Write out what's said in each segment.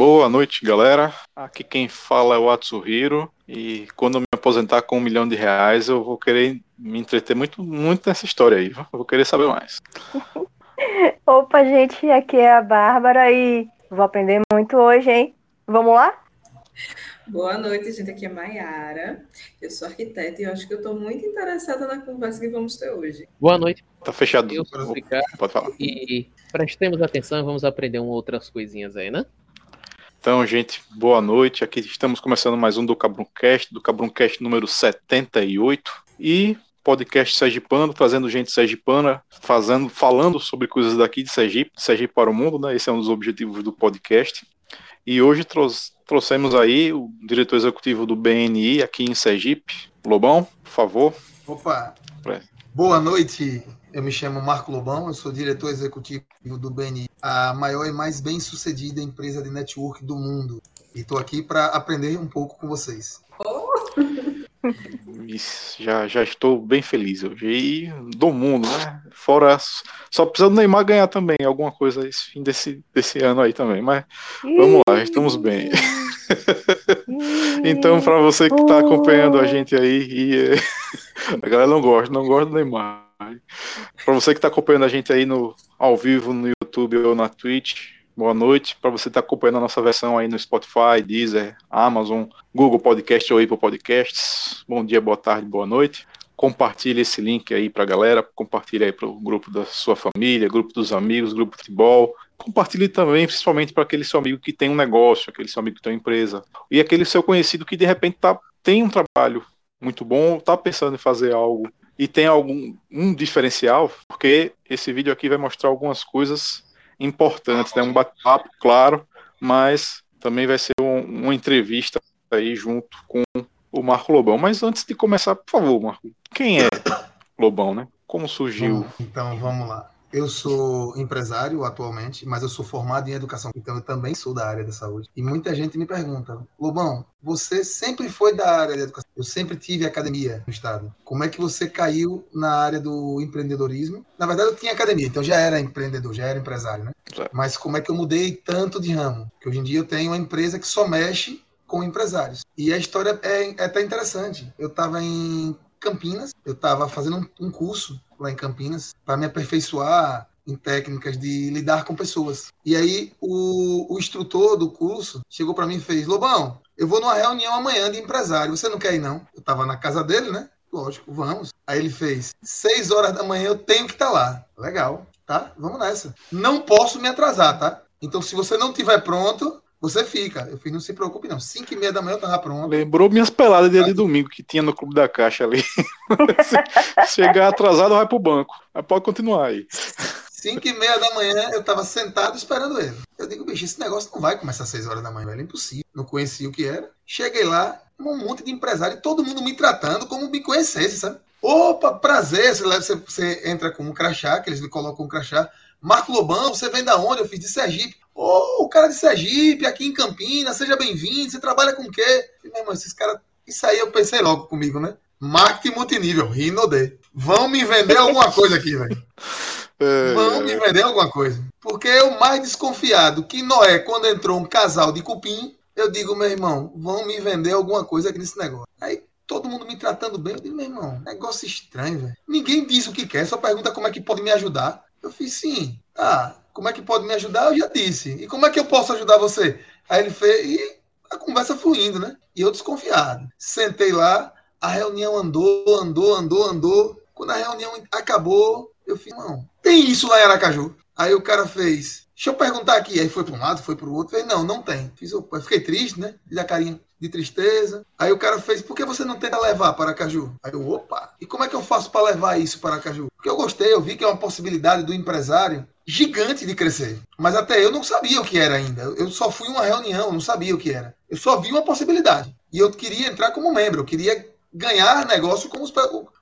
Boa noite, galera. Aqui quem fala é o Atsuhiro. E quando eu me aposentar com um milhão de reais, eu vou querer me entreter muito, muito nessa história aí. Eu vou querer saber mais. Opa, gente, aqui é a Bárbara e vou aprender muito hoje, hein? Vamos lá? Boa noite, gente. Aqui é Maiara. Eu sou arquiteta e eu acho que eu estou muito interessada na conversa que vamos ter hoje. Boa noite. Tá fechado. Eu sou. Pode falar. E prestemos atenção e vamos aprender um outras coisinhas aí, né? Então, gente, boa noite. Aqui estamos começando mais um do Cabruncast, do Cabruncast número 78. E podcast sergipano, trazendo gente sergipana, fazendo, falando sobre coisas daqui de Sergipe, de Sergipe para o mundo, né? Esse é um dos objetivos do podcast. E hoje trouxemos aí o diretor executivo do BNI aqui em Sergipe, Lobão, por favor. Opa! Boa noite, eu me chamo Marco Lobão, eu sou diretor executivo do BNI, a maior e mais bem sucedida empresa de network do mundo. E estou aqui para aprender um pouco com vocês. Oh. já, já estou bem feliz hoje. E do mundo, né? Fora. Só precisa do Neymar ganhar também alguma coisa esse fim desse, desse ano aí também. Mas vamos lá, estamos bem. então, para você que está acompanhando a gente aí, e a galera não gosta, não gosta do Neymar. Para você que está acompanhando a gente aí no, ao vivo no YouTube ou na Twitch, boa noite. Para você estar tá acompanhando a nossa versão aí no Spotify, Deezer, Amazon, Google Podcast ou Apple Podcasts, bom dia, boa tarde, boa noite. Compartilhe esse link aí para a galera, compartilhe aí para o grupo da sua família, grupo dos amigos, grupo de futebol. Compartilhe também, principalmente para aquele seu amigo que tem um negócio, aquele seu amigo que tem uma empresa. E aquele seu conhecido que de repente tá, tem um trabalho muito bom, está pensando em fazer algo e tem algum um diferencial, porque esse vídeo aqui vai mostrar algumas coisas importantes, né? Um bate-papo, claro, mas também vai ser um, uma entrevista aí junto com o Marco Lobão. Mas antes de começar, por favor, Marco, quem é Lobão, né? Como surgiu? Então, vamos lá. Eu sou empresário atualmente, mas eu sou formado em educação, então eu também sou da área da saúde. E muita gente me pergunta, Lobão, você sempre foi da área da educação. Eu sempre tive academia no estado. Como é que você caiu na área do empreendedorismo? Na verdade, eu tinha academia, então já era empreendedor, já era empresário, né? Mas como é que eu mudei tanto de ramo? Que hoje em dia eu tenho uma empresa que só mexe com empresários. E a história é, é até interessante. Eu estava em Campinas, eu estava fazendo um, um curso lá em Campinas para me aperfeiçoar em técnicas de lidar com pessoas. E aí o, o instrutor do curso chegou para mim e fez: Lobão, eu vou numa reunião amanhã de empresário, você não quer ir não? Eu estava na casa dele, né? Lógico, vamos. Aí ele fez: seis horas da manhã eu tenho que estar tá lá. Legal, tá? Vamos nessa. Não posso me atrasar, tá? Então, se você não tiver pronto, você fica. Eu fiz, não se preocupe, não. 5 e meia da manhã eu tava pronto. Lembrou minhas peladas dia de domingo que tinha no Clube da Caixa ali. chegar atrasado, vai pro banco. Mas pode continuar aí. 5 e meia da manhã eu tava sentado esperando ele. Eu digo, bicho, esse negócio não vai começar às 6 horas da manhã, velho. É impossível. Não conhecia o que era. Cheguei lá, um monte de empresário, todo mundo me tratando como me conhecesse, sabe? Opa, prazer. Você, você entra com um crachá, que eles me colocam um crachá. Marco Lobão, você vem da onde? Eu fiz de Sergipe. Ô, oh, o cara de Sergipe, aqui em Campinas, seja bem-vindo. Você trabalha com o quê? Meu irmão, esses caras. Isso aí eu pensei logo comigo, né? Marketing multinível, Rinode. Vão me vender alguma coisa aqui, velho. É, Vão me vender alguma coisa. Porque eu mais desconfiado que Noé, quando entrou um casal de cupim, eu digo, meu irmão, vão me vender alguma coisa aqui nesse negócio. Aí todo mundo me tratando bem, eu digo, meu irmão, negócio estranho, velho. Ninguém diz o que quer, só pergunta como é que pode me ajudar. Eu fiz sim. Tá, como é que pode me ajudar? Eu já disse. E como é que eu posso ajudar você? Aí ele fez, e a conversa fluindo, né? E eu desconfiado. Sentei lá, a reunião andou, andou, andou, andou. Quando a reunião acabou, eu fiz, não, tem isso lá em Aracaju. Aí o cara fez, deixa eu perguntar aqui. Aí foi para um lado, foi para o outro. Fez, não, não tem. Fiz, eu fiquei triste, né? Fiz a carinha de tristeza. Aí o cara fez, por que você não tenta levar para Aracaju? Aí eu, opa, e como é que eu faço para levar isso para Aracaju? Porque eu gostei, eu vi que é uma possibilidade do empresário gigante de crescer. Mas até eu não sabia o que era ainda. Eu só fui uma reunião, não sabia o que era. Eu só vi uma possibilidade. E eu queria entrar como membro, eu queria ganhar negócio como, os,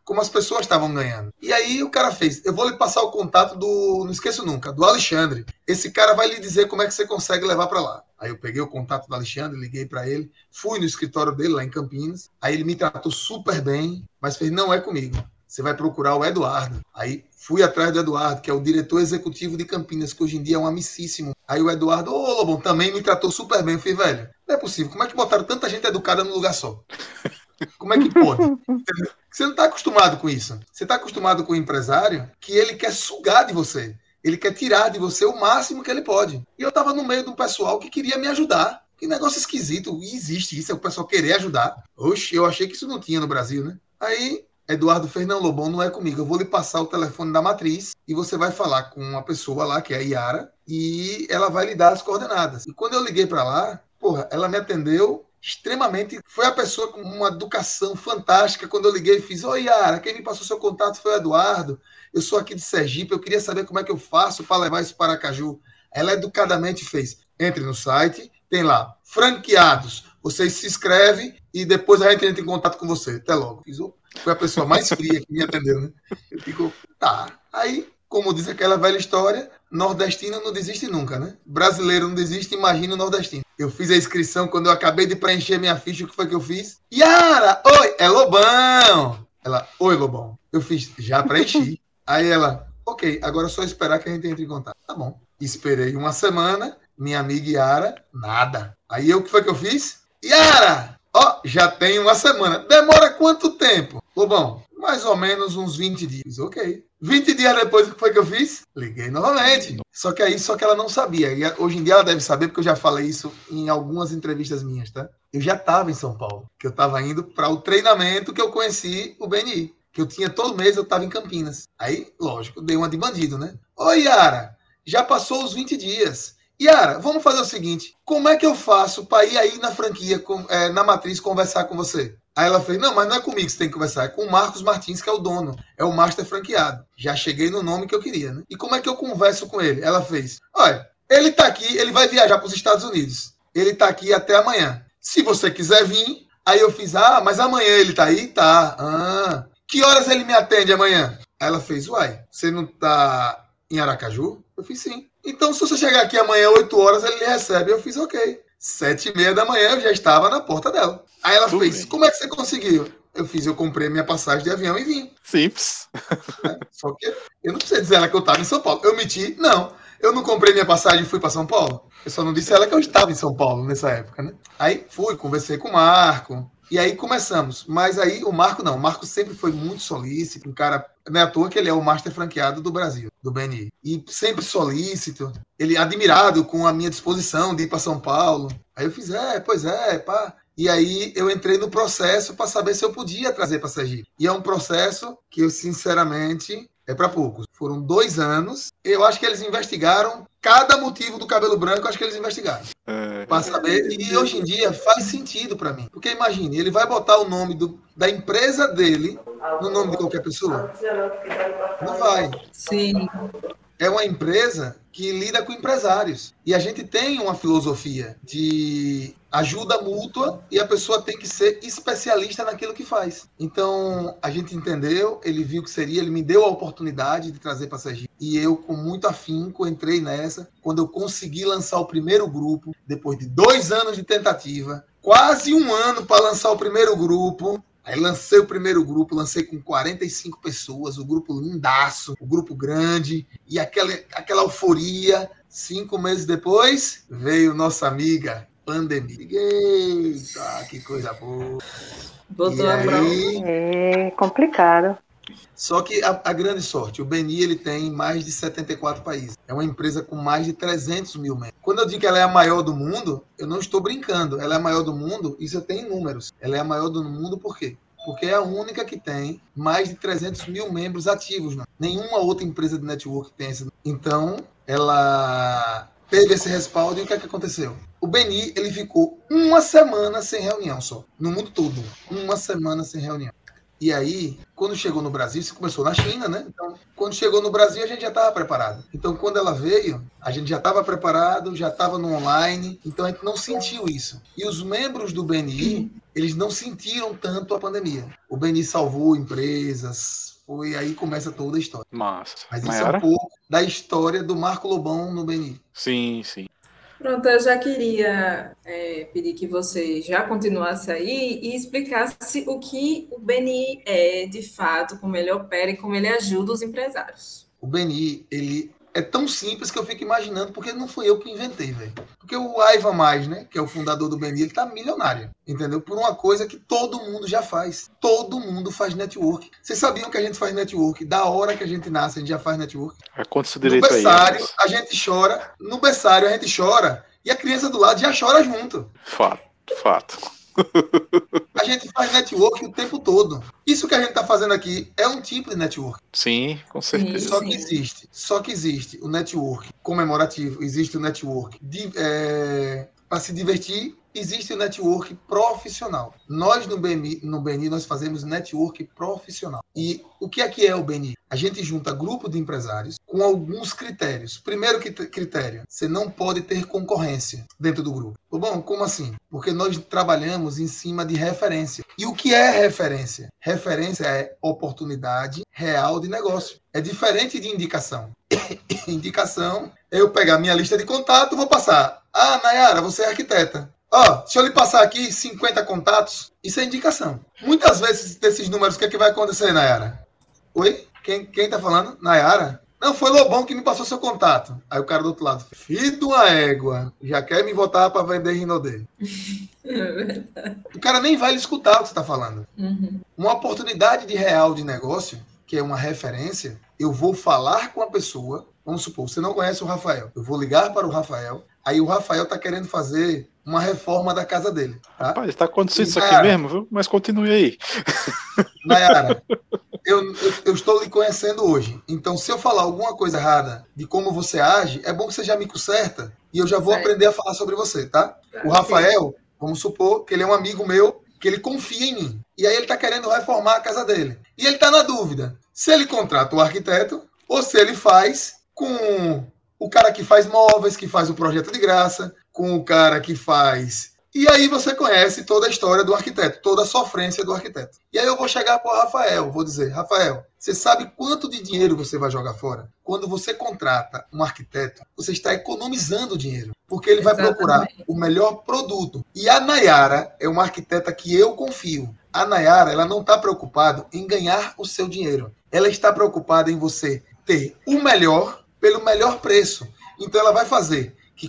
como as pessoas estavam ganhando. E aí o cara fez, eu vou lhe passar o contato do, não esqueço nunca, do Alexandre. Esse cara vai lhe dizer como é que você consegue levar para lá. Aí eu peguei o contato do Alexandre, liguei para ele, fui no escritório dele lá em Campinas. Aí ele me tratou super bem, mas fez, não é comigo. Você vai procurar o Eduardo. Aí fui atrás do Eduardo, que é o diretor executivo de Campinas, que hoje em dia é um amicíssimo. Aí o Eduardo, ô Lobão, também me tratou super bem. Eu falei, velho, não é possível. Como é que botaram tanta gente educada num lugar só? Como é que pode? Você não está acostumado com isso. Você está acostumado com o empresário que ele quer sugar de você. Ele quer tirar de você o máximo que ele pode. E eu estava no meio de um pessoal que queria me ajudar. Que negócio esquisito. E existe isso, é o pessoal querer ajudar. Oxe, eu achei que isso não tinha no Brasil, né? Aí, Eduardo Fernão Lobão não é comigo. Eu vou lhe passar o telefone da matriz e você vai falar com uma pessoa lá, que é a Yara, e ela vai lhe dar as coordenadas. E quando eu liguei para lá, porra, ela me atendeu extremamente. Foi a pessoa com uma educação fantástica. Quando eu liguei, fiz: Oi, Yara, quem me passou seu contato foi o Eduardo. Eu sou aqui de Sergipe, eu queria saber como é que eu faço para levar isso para Caju. Ela educadamente fez: entre no site, tem lá, franqueados. Você se inscreve e depois a gente entra em contato com você. Até logo. Fiz, foi a pessoa mais fria que me atendeu, né? Eu fico, tá. Aí, como diz aquela velha história, nordestino não desiste nunca, né? Brasileiro não desiste, imagina o nordestino. Eu fiz a inscrição quando eu acabei de preencher minha ficha, o que foi que eu fiz? Yara, oi, é Lobão. Ela, oi, Lobão. Eu fiz, já preenchi. Aí ela, ok, agora é só esperar que a gente entre em contato. Tá bom. Esperei uma semana, minha amiga Yara, nada. Aí eu, o que foi que eu fiz? Yara, ó, já tem uma semana. Demora quanto tempo? Lobão, mais ou menos uns 20 dias. Ok. 20 dias depois, o que foi que eu fiz? Liguei novamente. Só que aí, só que ela não sabia. E hoje em dia ela deve saber, porque eu já falei isso em algumas entrevistas minhas, tá? Eu já estava em São Paulo, que eu estava indo para o treinamento que eu conheci o BNI que eu tinha todo mês, eu estava em Campinas. Aí, lógico, dei uma de bandido, né? Oi, Yara, já passou os 20 dias. Yara, vamos fazer o seguinte: como é que eu faço para ir aí na franquia, com, é, na matriz, conversar com você? Aí ela fez: não, mas não é comigo que você tem que conversar, é com o Marcos Martins, que é o dono, é o master franqueado. Já cheguei no nome que eu queria, né? E como é que eu converso com ele? Ela fez: olha, ele tá aqui, ele vai viajar para os Estados Unidos. Ele tá aqui até amanhã. Se você quiser vir, aí eu fiz: ah, mas amanhã ele tá aí? Tá. Ah, que horas ele me atende amanhã? Aí ela fez, uai, você não tá em Aracaju? Eu fiz sim. Então, se você chegar aqui amanhã, 8 horas, ele lhe recebe. Eu fiz, ok. Sete e meia da manhã eu já estava na porta dela. Aí ela Tudo fez, bem. como é que você conseguiu? Eu fiz, eu comprei minha passagem de avião e vim. Simples. É, só que eu não precisei dizer ela que eu estava em São Paulo. Eu menti, não. Eu não comprei minha passagem e fui para São Paulo. Eu só não disse a ela que eu estava em São Paulo nessa época, né? Aí fui, conversei com o Marco, e aí começamos. Mas aí o Marco não. O Marco sempre foi muito solícito, um cara. Não é à toa que ele é o master franqueado do Brasil, do BNI. E sempre solícito, ele admirado com a minha disposição de ir para São Paulo. Aí eu fiz, é, pois é, pá. E aí eu entrei no processo para saber se eu podia trazer para Sergipe. E é um processo que eu, sinceramente, é para poucos. Foram dois anos. Eu acho que eles investigaram cada motivo do cabelo branco, acho que eles investigaram. É. Para saber. E hoje em dia faz sentido para mim. Porque imagine, ele vai botar o nome do, da empresa dele no nome de qualquer pessoa? Não vai. Sim é uma empresa que lida com empresários. E a gente tem uma filosofia de ajuda mútua e a pessoa tem que ser especialista naquilo que faz. Então, a gente entendeu, ele viu que seria, ele me deu a oportunidade de trazer para. E eu, com muito afinco, entrei nessa. Quando eu consegui lançar o primeiro grupo, depois de dois anos de tentativa, quase um ano para lançar o primeiro grupo, Aí lancei o primeiro grupo, lancei com 45 pessoas, o grupo lindaço, o grupo grande, e aquela, aquela euforia. Cinco meses depois, veio nossa amiga pandemia. Eita, que coisa boa. Botou e aí... É complicado. Só que a, a, grande sorte, o Beni ele tem mais de 74 países. É uma empresa com mais de 300 mil membros. Quando eu digo que ela é a maior do mundo, eu não estou brincando. Ela é a maior do mundo, isso eu tenho em números. Ela é a maior do mundo por quê? Porque é a única que tem mais de 300 mil membros ativos. Né? Nenhuma outra empresa de network tem esse. Então, ela teve esse respaldo e o que, é que aconteceu? O Beni ele ficou uma semana sem reunião só, no mundo todo. Uma semana sem reunião. E aí, quando chegou no Brasil, isso começou na China, né? Então, quando chegou no Brasil, a gente já estava preparado. Então, quando ela veio, a gente já estava preparado, já estava no online, então a gente não sentiu isso. E os membros do BNI, eles não sentiram tanto a pandemia. O BNI salvou empresas, foi aí começa toda a história. Massa. Mas isso Maiara? é um pouco da história do Marco Lobão no BNI. Sim, sim. Pronto, eu já queria é, pedir que você já continuasse aí e explicasse o que o BNI é de fato, como ele opera e como ele ajuda os empresários. O BNI, ele é tão simples que eu fico imaginando, porque não fui eu que inventei, velho. Porque o Aiva Mais, né, que é o fundador do BNI, ele tá milionário, entendeu? Por uma coisa que todo mundo já faz. Todo mundo faz network. Vocês sabiam que a gente faz network? Da hora que a gente nasce, a gente já faz network. Acontece No direito aí. berçário, Alex. a gente chora. No berçário, a gente chora. E a criança do lado já chora junto. Fato, fato. A gente faz network o tempo todo. Isso que a gente tá fazendo aqui é um tipo de network. Sim, com certeza. Só que Sim. existe. Só que existe o network comemorativo, existe o network para se divertir, existe o network profissional. Nós no BNI, no BNI nós fazemos network profissional. E o que é que é o BNI? A gente junta grupo de empresários com alguns critérios. Primeiro critério, você não pode ter concorrência dentro do grupo. Bom, como assim? Porque nós trabalhamos em cima de referência. E o que é referência? Referência é oportunidade real de negócio. É diferente de indicação. indicação eu pegar minha lista de contato, vou passar. Ah, Nayara, você é arquiteta. Ó, deixa eu lhe passar aqui 50 contatos. Isso é indicação. Muitas vezes desses números, o que, é que vai acontecer, Nayara? Oi? Quem, quem tá falando? Nayara? Não, foi Lobão que me passou seu contato. Aí o cara do outro lado, filho de uma égua, já quer me botar para vender Rinodê. O cara nem vai lhe escutar o que você tá falando. Uhum. Uma oportunidade de real de negócio, que é uma referência, eu vou falar com a pessoa. Vamos supor, você não conhece o Rafael. Eu vou ligar para o Rafael. Aí o Rafael tá querendo fazer uma reforma da casa dele. Tá? Rapaz, tá acontecendo isso aqui Cara. mesmo, viu? Mas continue aí. Nayara, eu, eu, eu estou lhe conhecendo hoje. Então, se eu falar alguma coisa errada de como você age, é bom que você já me conserta e eu já vou Certo. aprender a falar sobre você, tá? O Rafael, vamos supor que ele é um amigo meu, que ele confia em mim. E aí ele está querendo reformar a casa dele. E ele está na dúvida se ele contrata o arquiteto ou se ele faz com o cara que faz móveis, que faz o projeto de graça, com o cara que faz. E aí você conhece toda a história do arquiteto, toda a sofrência do arquiteto. E aí eu vou chegar para o Rafael, vou dizer, Rafael, você sabe quanto de dinheiro você vai jogar fora? Quando você contrata um arquiteto, você está economizando dinheiro, porque ele vai procurar Exatamente. o melhor produto. E a Nayara é uma arquiteta que eu confio. A Nayara, ela não está preocupada em ganhar o seu dinheiro. Ela está preocupada em você ter o melhor pelo melhor preço. Então ela vai fazer que,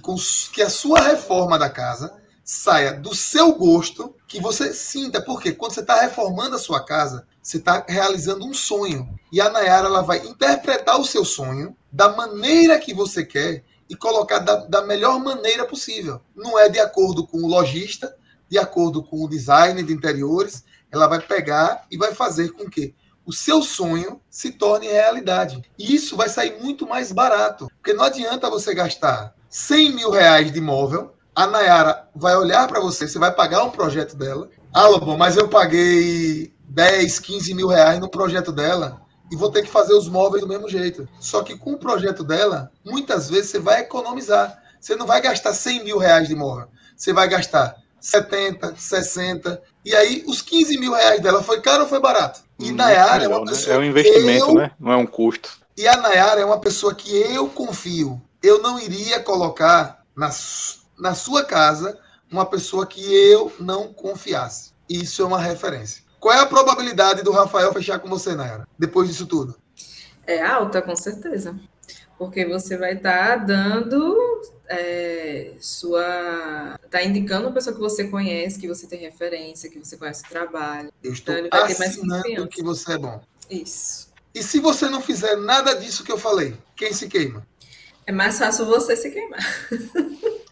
que a sua reforma da casa saia do seu gosto, que você sinta, porque quando você está reformando a sua casa, você está realizando um sonho. E a Nayara ela vai interpretar o seu sonho da maneira que você quer e colocar da, da melhor maneira possível. Não é de acordo com o lojista, de acordo com o design de interiores, ela vai pegar e vai fazer com que o seu sonho se torne realidade. E isso vai sair muito mais barato. Porque não adianta você gastar 100 mil reais de imóvel, a Nayara vai olhar para você, você vai pagar um projeto dela. Ah, Lobão, mas eu paguei 10, 15 mil reais no projeto dela e vou ter que fazer os móveis do mesmo jeito. Só que com o projeto dela, muitas vezes você vai economizar. Você não vai gastar 100 mil reais de imóvel. Você vai gastar 70, 60. E aí, os 15 mil reais dela foi caro ou foi barato? E Muito Nayara é melhor, uma né? pessoa É um investimento, eu, né? Não é um custo. E a Nayara é uma pessoa que eu confio. Eu não iria colocar na, na sua casa uma pessoa que eu não confiasse. Isso é uma referência. Qual é a probabilidade do Rafael fechar com você, Nayara? Depois disso tudo? É alta, com certeza. Porque você vai estar dando é, sua. Está indicando uma pessoa que você conhece, que você tem referência, que você conhece o trabalho. Eu estou Então ele vai ter mais assinando que você é bom. Isso. E se você não fizer nada disso que eu falei, quem se queima? É mais fácil você se queimar.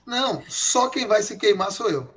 Não, só quem vai se queimar sou eu.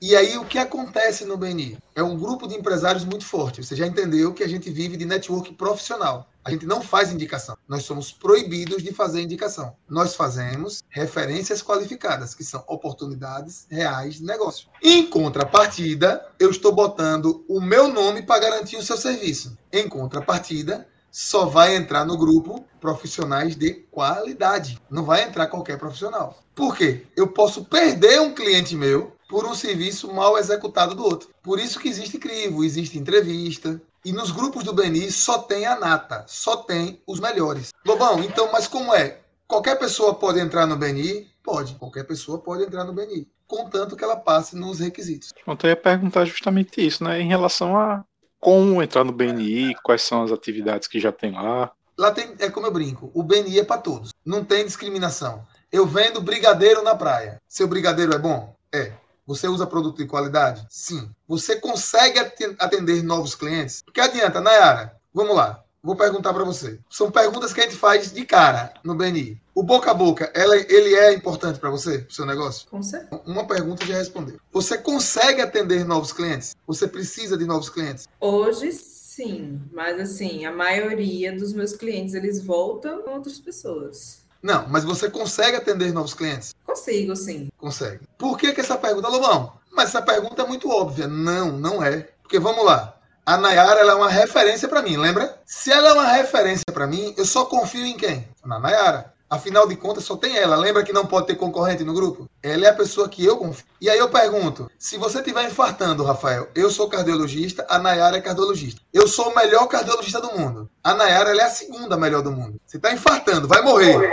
E aí o que acontece no BNI? É um grupo de empresários muito forte. Você já entendeu que a gente vive de network profissional. A gente não faz indicação. Nós somos proibidos de fazer indicação. Nós fazemos referências qualificadas, que são oportunidades reais de negócio. Em contrapartida, eu estou botando o meu nome para garantir o seu serviço. Em contrapartida, só vai entrar no grupo profissionais de qualidade. Não vai entrar qualquer profissional. Por quê? Eu posso perder um cliente meu por um serviço mal executado do outro. Por isso que existe crivo, existe entrevista. E nos grupos do BNI só tem a nata, só tem os melhores. Lobão, então, mas como é? Qualquer pessoa pode entrar no BNI? Pode. Qualquer pessoa pode entrar no BNI. Contanto que ela passe nos requisitos. Eu ia perguntar justamente isso, né? Em relação a como entrar no BNI, quais são as atividades que já tem lá. Lá tem, é como eu brinco, o BNI é para todos. Não tem discriminação. Eu vendo brigadeiro na praia. Seu brigadeiro é bom? É. Você usa produto de qualidade? Sim. Você consegue aten- atender novos clientes? Que adianta, Nayara? Vamos lá. Vou perguntar para você. São perguntas que a gente faz de cara no BNI. O boca a boca, ela, ele é importante para você, pro seu negócio? Com certeza. Uma pergunta já respondeu. Você consegue atender novos clientes? Você precisa de novos clientes? Hoje sim, mas assim, a maioria dos meus clientes eles voltam com outras pessoas. Não, mas você consegue atender novos clientes? Consigo, sim. Consegue. Por que, que essa pergunta, Lobão? Mas essa pergunta é muito óbvia. Não, não é. Porque vamos lá. A Nayara ela é uma referência para mim, lembra? Se ela é uma referência para mim, eu só confio em quem? Na Nayara. Afinal de contas, só tem ela. Lembra que não pode ter concorrente no grupo? Ela é a pessoa que eu confio. E aí eu pergunto: se você estiver infartando, Rafael, eu sou cardiologista, a Nayara é cardiologista. Eu sou o melhor cardiologista do mundo. A Nayara ela é a segunda melhor do mundo. Você está infartando, vai morrer.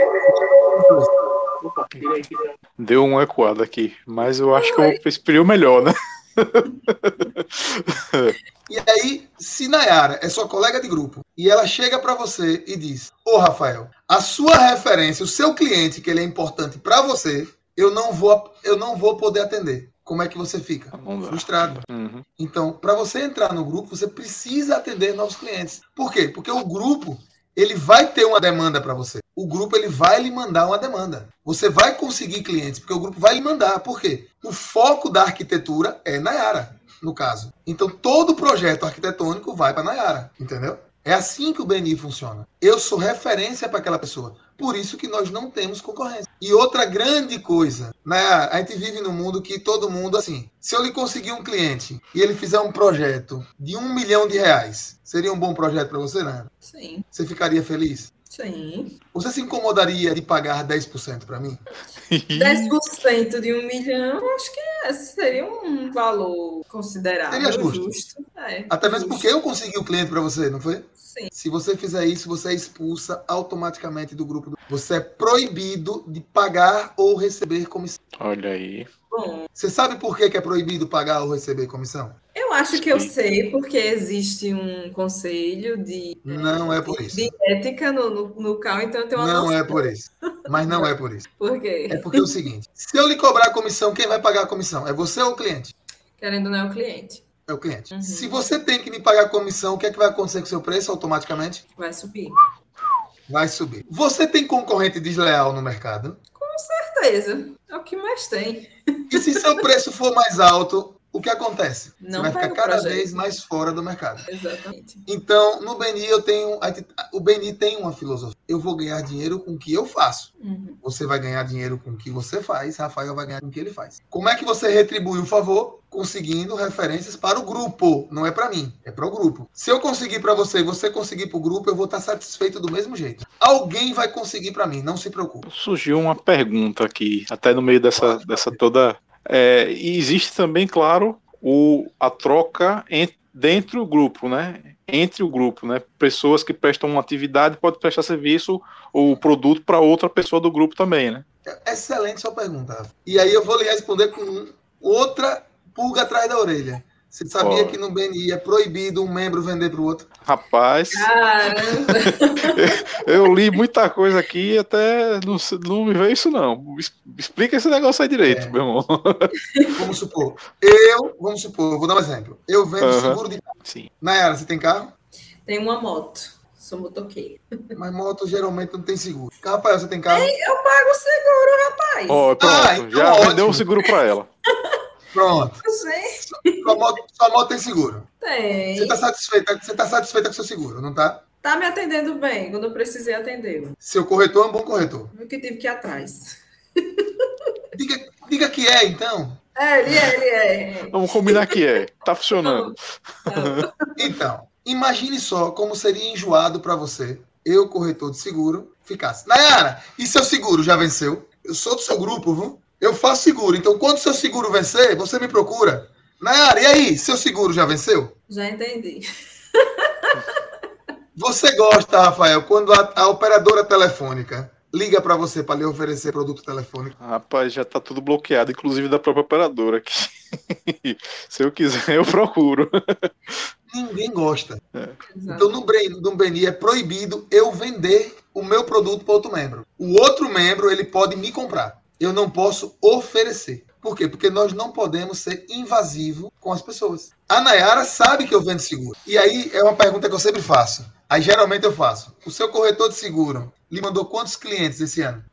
Deu uma ecoada aqui, mas eu acho que eu o melhor, né? E aí, se Nayara é sua colega de grupo e ela chega para você e diz: Ô Rafael, a sua referência, o seu cliente, que ele é importante para você, eu não vou, eu não vou poder atender. Como é que você fica? Dá. Frustrado. Uhum. Então, para você entrar no grupo, você precisa atender novos clientes. Por quê? Porque o grupo ele vai ter uma demanda para você. O grupo ele vai lhe mandar uma demanda. Você vai conseguir clientes, porque o grupo vai lhe mandar. Por quê? O foco da arquitetura é Nayara, no caso. Então todo projeto arquitetônico vai para Nayara, entendeu? É assim que o BNI funciona. Eu sou referência para aquela pessoa. Por isso que nós não temos concorrência. E outra grande coisa, né? A gente vive num mundo que todo mundo, assim, se eu lhe conseguir um cliente e ele fizer um projeto de um milhão de reais, seria um bom projeto para você, né? Sim, Você ficaria feliz? Sim. Você se incomodaria de pagar 10% para mim? 10% de um milhão, acho que é, seria um valor considerável. Seria justo. É, Até mesmo justo. porque eu consegui o cliente para você, não foi? Sim. Se você fizer isso, você é expulsa automaticamente do grupo. Você é proibido de pagar ou receber comissão. Olha aí. Bom, Você sabe por que que é proibido pagar ou receber comissão? eu acho que eu sei, porque existe um conselho de, Não é por isso. de ética no, no, no CAL, então eu tenho uma Não noção. é por isso. Mas não é por isso. Por quê? É porque é o seguinte: se eu lhe cobrar a comissão, quem vai pagar a comissão? É você ou o cliente? Querendo ou não é o cliente. É o cliente. Uhum. Se você tem que me pagar a comissão, o que é que vai acontecer com o seu preço automaticamente? Vai subir. Vai subir. Você tem concorrente desleal no mercado? Certeza. É o que mais tem. E se seu preço for mais alto, o que acontece? Você Não vai ficar cada projeto. vez mais fora do mercado. Exatamente. Então, no BNI eu tenho. O BNI tem uma filosofia. Eu vou ganhar dinheiro com o que eu faço. Uhum. Você vai ganhar dinheiro com o que você faz, Rafael vai ganhar com o que ele faz. Como é que você retribui o favor? Conseguindo referências para o grupo, não é para mim, é para o grupo. Se eu conseguir para você e você conseguir para o grupo, eu vou estar satisfeito do mesmo jeito. Alguém vai conseguir para mim, não se preocupe. Surgiu uma pergunta aqui, até no meio dessa, dessa toda. É, e existe também, claro, o, a troca en- dentro do grupo, né? Entre o grupo, né? Pessoas que prestam uma atividade podem prestar serviço ou produto para outra pessoa do grupo também, né? Excelente sua pergunta. E aí eu vou lhe responder com outra pulga atrás da orelha. Você sabia Pode. que no BNI é proibido um membro vender para o outro? Rapaz, Caramba! eu li muita coisa aqui e até não, não me veio isso não. Explica esse negócio aí direito, É. meu irmão. Vamos supor, eu, vamos supor, vou dar um exemplo. Eu vendo Aham. seguro de carro. Sim. Nayara, você tem carro? Tem uma moto. Sou motoqueira. Mas moto geralmente não tem seguro. Rafael, você tem carro? Eu pago o seguro, rapaz. Ó, pronto, Ah, então já ótimo. vendeu um seguro para ela. Pronto. Gente, Sua moto, sua moto tem seguro. tem. Você está satisfeita, você tá satisfeita com seu seguro, não tá? Tá me atendendo bem. Quando eu precisei, atendeu. Seu corretor é um bom corretor. Eu que tive que ir atrás. Diga, diga que é, então. É, ele é, ele é. Vamos combinar que é. Tá funcionando. Então, imagine só como seria enjoado para você, eu, corretor de seguro, ficasse. Nayara, e seu seguro já venceu? Eu sou do seu grupo, viu? Eu faço seguro. Então, quando seu seguro vencer, você me procura. Nayara, e aí? Seu seguro já venceu? Já entendi. Você gosta, Rafael, quando a, a operadora telefônica liga para você para lhe oferecer produto telefônico? Rapaz, já tá tudo bloqueado, inclusive da própria operadora aqui. Se eu quiser, eu procuro. Ninguém gosta. Exato. Então, no, Bre- no Beni é proibido eu vender o meu produto para outro membro. O outro membro, ele pode me comprar. Eu não posso oferecer. Por quê? Porque nós não podemos ser invasivo com as pessoas. A Nayara sabe que eu vendo seguro. E aí é uma pergunta que eu sempre faço. Aí geralmente eu faço. O seu corretor de seguro lhe mandou quantos clientes esse ano?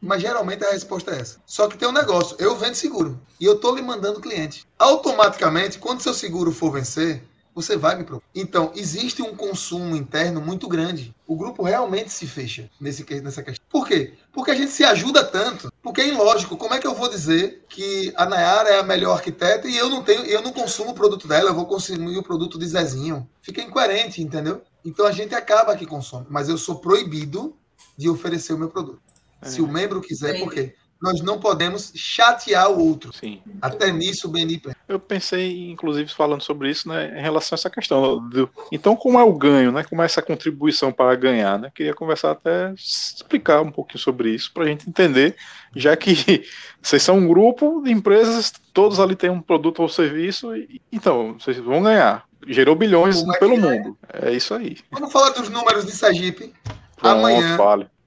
Mas geralmente a resposta é essa. Só que tem um negócio, eu vendo seguro e eu tô lhe mandando cliente. Automaticamente, quando seu seguro for vencer, você vai me procurar. Então, existe um consumo interno muito grande. O grupo realmente se fecha nesse, nessa questão. Por quê? Porque a gente se ajuda tanto. Porque é ilógico. Como é que eu vou dizer que a Nayara é a melhor arquiteta e eu não tenho, eu não consumo o produto dela, eu vou consumir o produto de Zezinho? Fica incoerente, entendeu? Então a gente acaba que consome. Mas eu sou proibido de oferecer o meu produto. Se o membro quiser, por quê? Nós não podemos chatear o outro. Sim. Até nisso Beni pensa. Eu pensei, inclusive, falando sobre isso, né, em relação a essa questão. Do, então, como é o ganho, né? Como é essa contribuição para ganhar, né? Queria conversar até explicar um pouquinho sobre isso para a gente entender, já que vocês são um grupo de empresas, todos ali têm um produto ou serviço, e, então vocês vão ganhar. Gerou bilhões é pelo é? mundo. É isso aí. Vamos falar dos números de Sergipe. Pronto, Amanhã,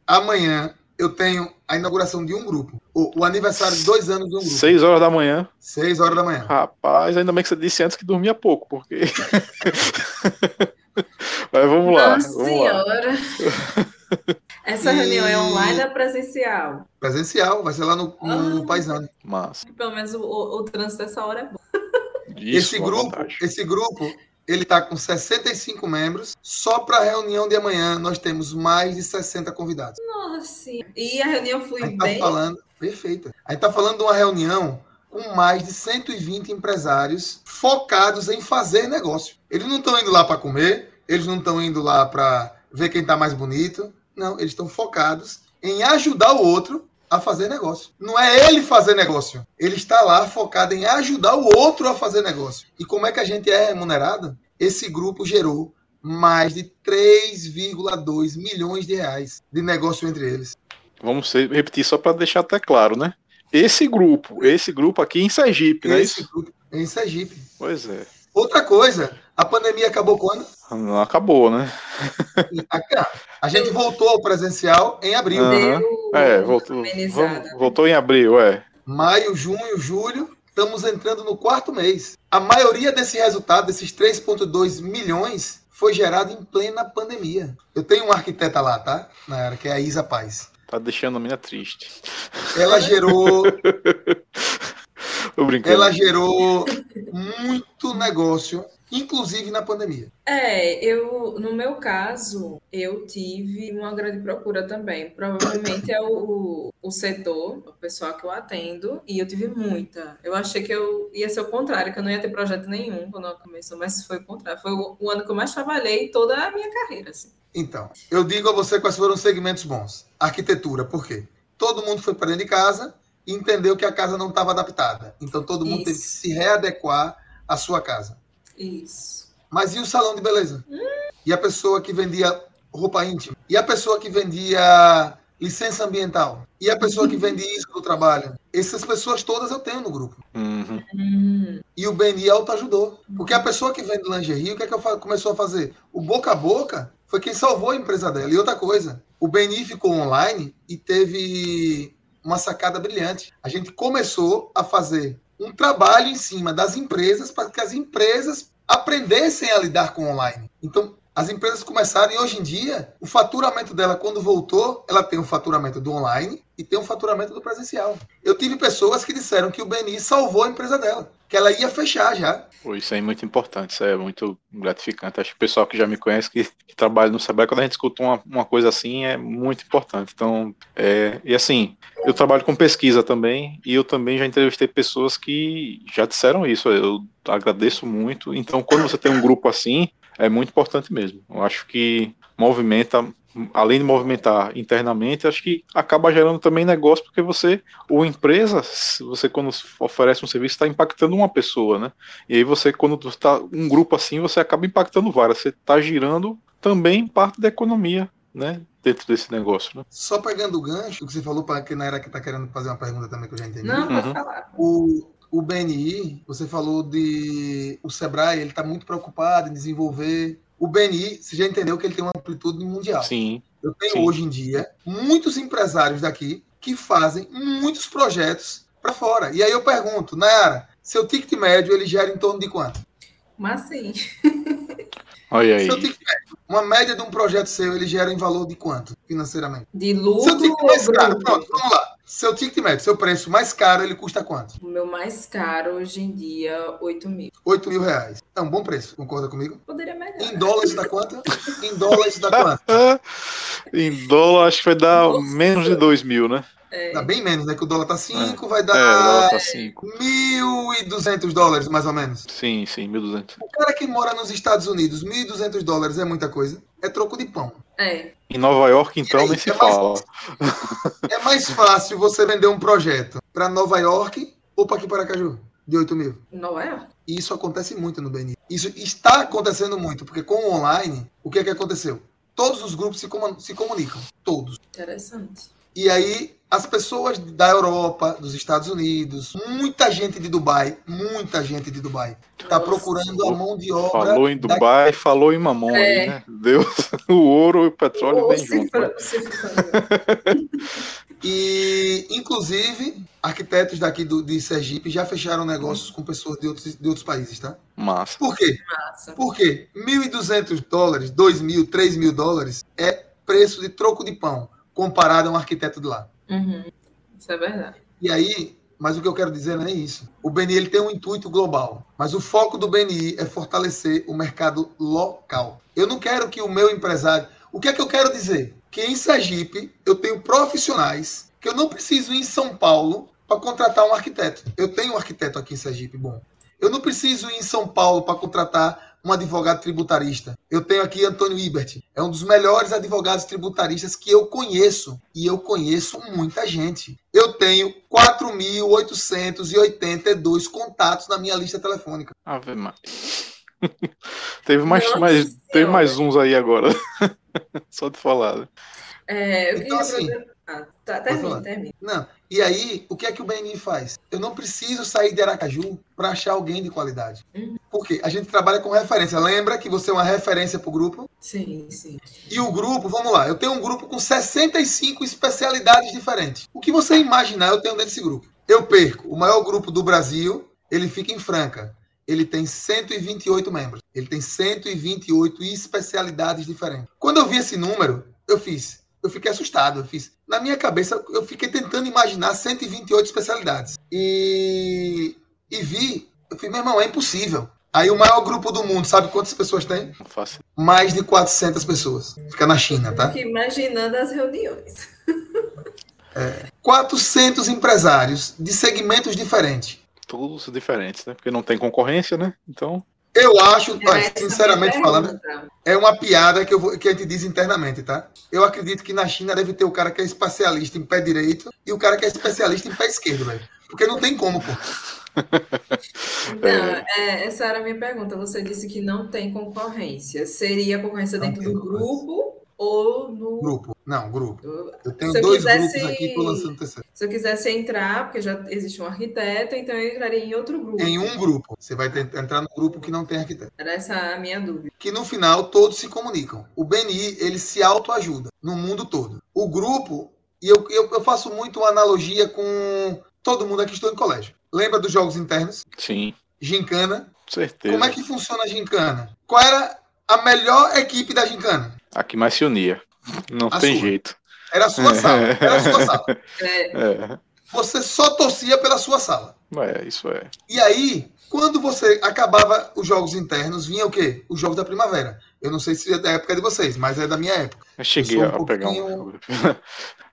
amanhã eu tenho a inauguração de um grupo. O, o aniversário de dois anos de um grupo. Seis horas da manhã. Seis horas da manhã. Rapaz, ainda bem que você disse antes que dormia pouco, porque. Mas vamos lá. Nossa Vamos lá. senhora. Essa E- reunião é online ou presencial? Presencial, vai ser lá no, no Ah. Paisano. Massa. Pelo menos o, o, o trânsito dessa hora é bom. Isso, Esse grupo, esse grupo, ele tá com 65 membros. Só para a reunião de amanhã nós temos mais de 60 convidados. Nossa. E a reunião A flui gente tá bem? falando, perfeita. A gente tá falando de uma reunião com mais de 120 empresários focados em fazer negócio. Eles não estão indo lá para comer, eles não estão indo lá para ver quem tá mais bonito. Não, eles estão focados em ajudar o outro a fazer negócio. Não é ele fazer negócio. Ele está lá focado em ajudar o outro a fazer negócio. E como é que a gente é remunerado? Esse grupo gerou mais de 3,2 milhões de reais de negócio entre eles. Vamos repetir só para deixar até claro, né? Esse grupo, esse grupo aqui em Sergipe, não é Esse isso? grupo em Sergipe. Pois é. Outra coisa, a pandemia acabou quando? Não acabou, né? A, gente voltou ao presencial em abril. Deu É, voltou, voltou em abril, é. Maio, junho, julho, estamos entrando no quarto mês. A maioria desse resultado, desses 3,2 milhões, foi gerado em plena pandemia. Eu tenho uma arquiteta lá, tá? Na área, que é a Isa Paz. Tá deixando a mina triste. Ela gerou, Tô brincando. ela gerou muito negócio, inclusive na pandemia. É, eu, no meu caso, eu tive uma grande procura também. Provavelmente é o, o setor, o pessoal que eu atendo, e eu tive muita. Eu achei que eu ia ser o contrário, que eu não ia ter projeto nenhum quando eu começou, mas foi o contrário. Foi o, o ano que eu mais trabalhei toda a minha carreira, assim. Então, eu digo a você quais foram os segmentos bons. Arquitetura, por quê? Todo mundo foi para dentro de casa e entendeu que a casa não estava adaptada. Então todo mundo Isso. teve que se readequar à sua casa. Isso. Mas e o salão de beleza? E a pessoa que vendia roupa íntima? E a pessoa que vendia licença ambiental? E a pessoa que vende isso do trabalho? Essas pessoas todas eu tenho no grupo. Uhum. Hum, E o BNI ajudou. Porque a pessoa que vende lingerie, o que é que eu fa- começou a fazer? O boca a boca foi quem salvou a empresa dela. E outra coisa, o BNI ficou online e teve uma sacada brilhante. A gente começou a fazer um trabalho em cima das empresas para que as empresas aprendessem a lidar com online. Então, as empresas começaram e hoje em dia, o faturamento dela, quando voltou, ela tem o faturamento do online e tem o faturamento do presencial. Eu tive pessoas que disseram que o BNI salvou a empresa dela, que ela ia fechar já. Isso é muito importante, isso é muito gratificante. Acho que o pessoal que já me conhece, que, que trabalha no Sebrae, quando a gente escuta uma, uma coisa assim, é muito importante. Então, é, e assim, eu trabalho com pesquisa também, e eu também já entrevistei pessoas que já disseram isso, eu agradeço muito. Então, quando você tem um grupo assim, é muito importante mesmo. Eu acho que movimenta, além de movimentar internamente, acho que acaba gerando também negócio, porque você, ou empresa, você quando oferece um serviço, está impactando uma pessoa, né? E aí você, quando está um grupo assim, você acaba impactando várias. Você está girando também parte da economia, né? dentro desse negócio, né? Só pegando o gancho que você falou para que na era que tá querendo fazer uma pergunta também que eu já entendi. Não, pode Uhum. falar. O, o BNI, você falou de o Sebrae, ele está muito preocupado em desenvolver. O BNI, você já entendeu que ele tem uma amplitude mundial. Sim. Eu tenho Sim. hoje em dia muitos empresários daqui que fazem muitos projetos para fora. E aí eu pergunto, Nayara, seu ticket médio ele gera em torno de quanto? Mas sim, Olha aí. Seu ticket médio, uma média de um projeto seu, ele gera em valor de quanto financeiramente? de Seu lucro ticket ou mais caro, pronto, vamos lá. Seu ticket médio, seu preço mais caro, ele custa quanto? O meu mais caro hoje em dia, 8 mil. 8 mil reais. É um bom preço, concorda comigo? Poderia melhorar. Em dólares dá quanto? Em dólares dá quanto? Em dólar, acho que vai dar menos de 2 mil, né? Dá bem menos, né? Que o dólar tá 5, vai É, o dólar dar tá 5. 1.200 dólares, mais ou menos. Sim, sim, 1.200. O cara que mora nos Estados Unidos, 1.200 dólares é muita coisa. É troco de pão. É, Em Nova York, então, aí, nem se é mais- fala. É mais fácil você vender um projeto para Nova York ou para aqui para Caju, de 8 mil. Nova York. E isso acontece muito no BNI. Isso está acontecendo muito, porque com o online, o que é que aconteceu? Todos os grupos se comunicam. Todos. Interessante. E aí, as pessoas da Europa, dos Estados Unidos, muita gente de Dubai, muita gente de Dubai, está procurando a mão de obra. Falou em da- Dubai, falou em Mamon É. aí, né? Deus, o ouro e o petróleo Ou vem junto. E, inclusive, arquitetos daqui do, de Sergipe já fecharam negócios com pessoas de outros, de outros países, tá? Massa. Por quê? Massa. Por quê? 1.200 dólares, 2.000, 3.000 dólares é preço de troco de pão comparado a um arquiteto de lá. Uhum. Isso é verdade. E aí, mas o que eu quero dizer não é isso. O BNI ele tem um intuito global, mas o foco do BNI é fortalecer o mercado local. Eu não quero que o meu empresário. O que é que eu quero dizer? Que em Sergipe eu tenho profissionais que eu não preciso ir em São Paulo para contratar um arquiteto. Eu tenho um arquiteto aqui em Sergipe bom. Eu não preciso ir em São Paulo para contratar um advogado tributarista. Eu tenho aqui Antônio Ibert. É um dos melhores advogados tributaristas que eu conheço. E eu conheço muita gente. Eu tenho 4.882 contatos na minha lista telefônica. Ave Maria. teve mais, mais, teve mais uns aí agora. Só de falar. né? É, eu Então, queria assim, Ah, tá, falar. termina, termina. Não. E aí, o que é que o BNI faz? Eu não preciso sair de Aracaju para achar alguém de qualidade. Uhum. Por quê? A gente trabalha com referência. Lembra que você é uma referência para o grupo? Sim, sim. E o grupo, vamos lá, eu tenho um grupo com 65 especialidades diferentes. O que você imaginar, eu tenho desse grupo. Eu perco o maior grupo do Brasil, ele fica em Franca. Ele tem 128 membros. Ele tem 128 especialidades diferentes. Quando eu vi esse número, eu fiz, eu fiquei assustado. Eu fiz, na minha cabeça, eu fiquei tentando imaginar 128 especialidades. E, e vi, eu fiz, meu irmão, é impossível. Aí o maior grupo do mundo, sabe quantas pessoas tem? Não faço. mais de 400 pessoas. Fica na China, tá? Fico imaginando as reuniões. 400 empresários de segmentos diferentes. Todos diferentes, né? Porque não tem concorrência, né? Então, Eu acho, a sinceramente falando, é uma piada que, eu vou- que a gente diz internamente, tá? Eu acredito que na China deve ter o cara que é especialista em pé direito e o cara que é especialista em pé esquerdo, velho. Porque não tem como, pô. Então, é, essa era a minha pergunta. Você disse que não tem concorrência. Seria concorrência Não dentro do grupo ou no. Grupo. Não, grupo. Eu tenho eu dois quisesse- grupos aqui, tô lançando o terceiro. Se eu quisesse entrar, porque já existe um arquiteto, então eu entraria em outro grupo. Em um grupo. Você vai ter- entrar no grupo que não tem arquiteto. Era essa a minha dúvida. que no final todos se comunicam. O BNI, ele se autoajuda no mundo todo. O grupo, e eu, eu, eu faço muito uma analogia com todo mundo aqui estou em colégio. Lembra dos jogos internos? sim, Gincana. certeza. Como é que funciona a gincana? Qual era a melhor equipe da gincana? A que mais se unia. Não A tem sua. jeito. Era a sua sala. Era a sua sala. É, É, Você só torcia pela sua sala. é isso é. E aí, quando você acabava os jogos internos, vinha o quê? Os jogos da primavera. Eu não sei se é da época de vocês, mas é da minha época. Eu cheguei Eu um a pegar um. pouquinho-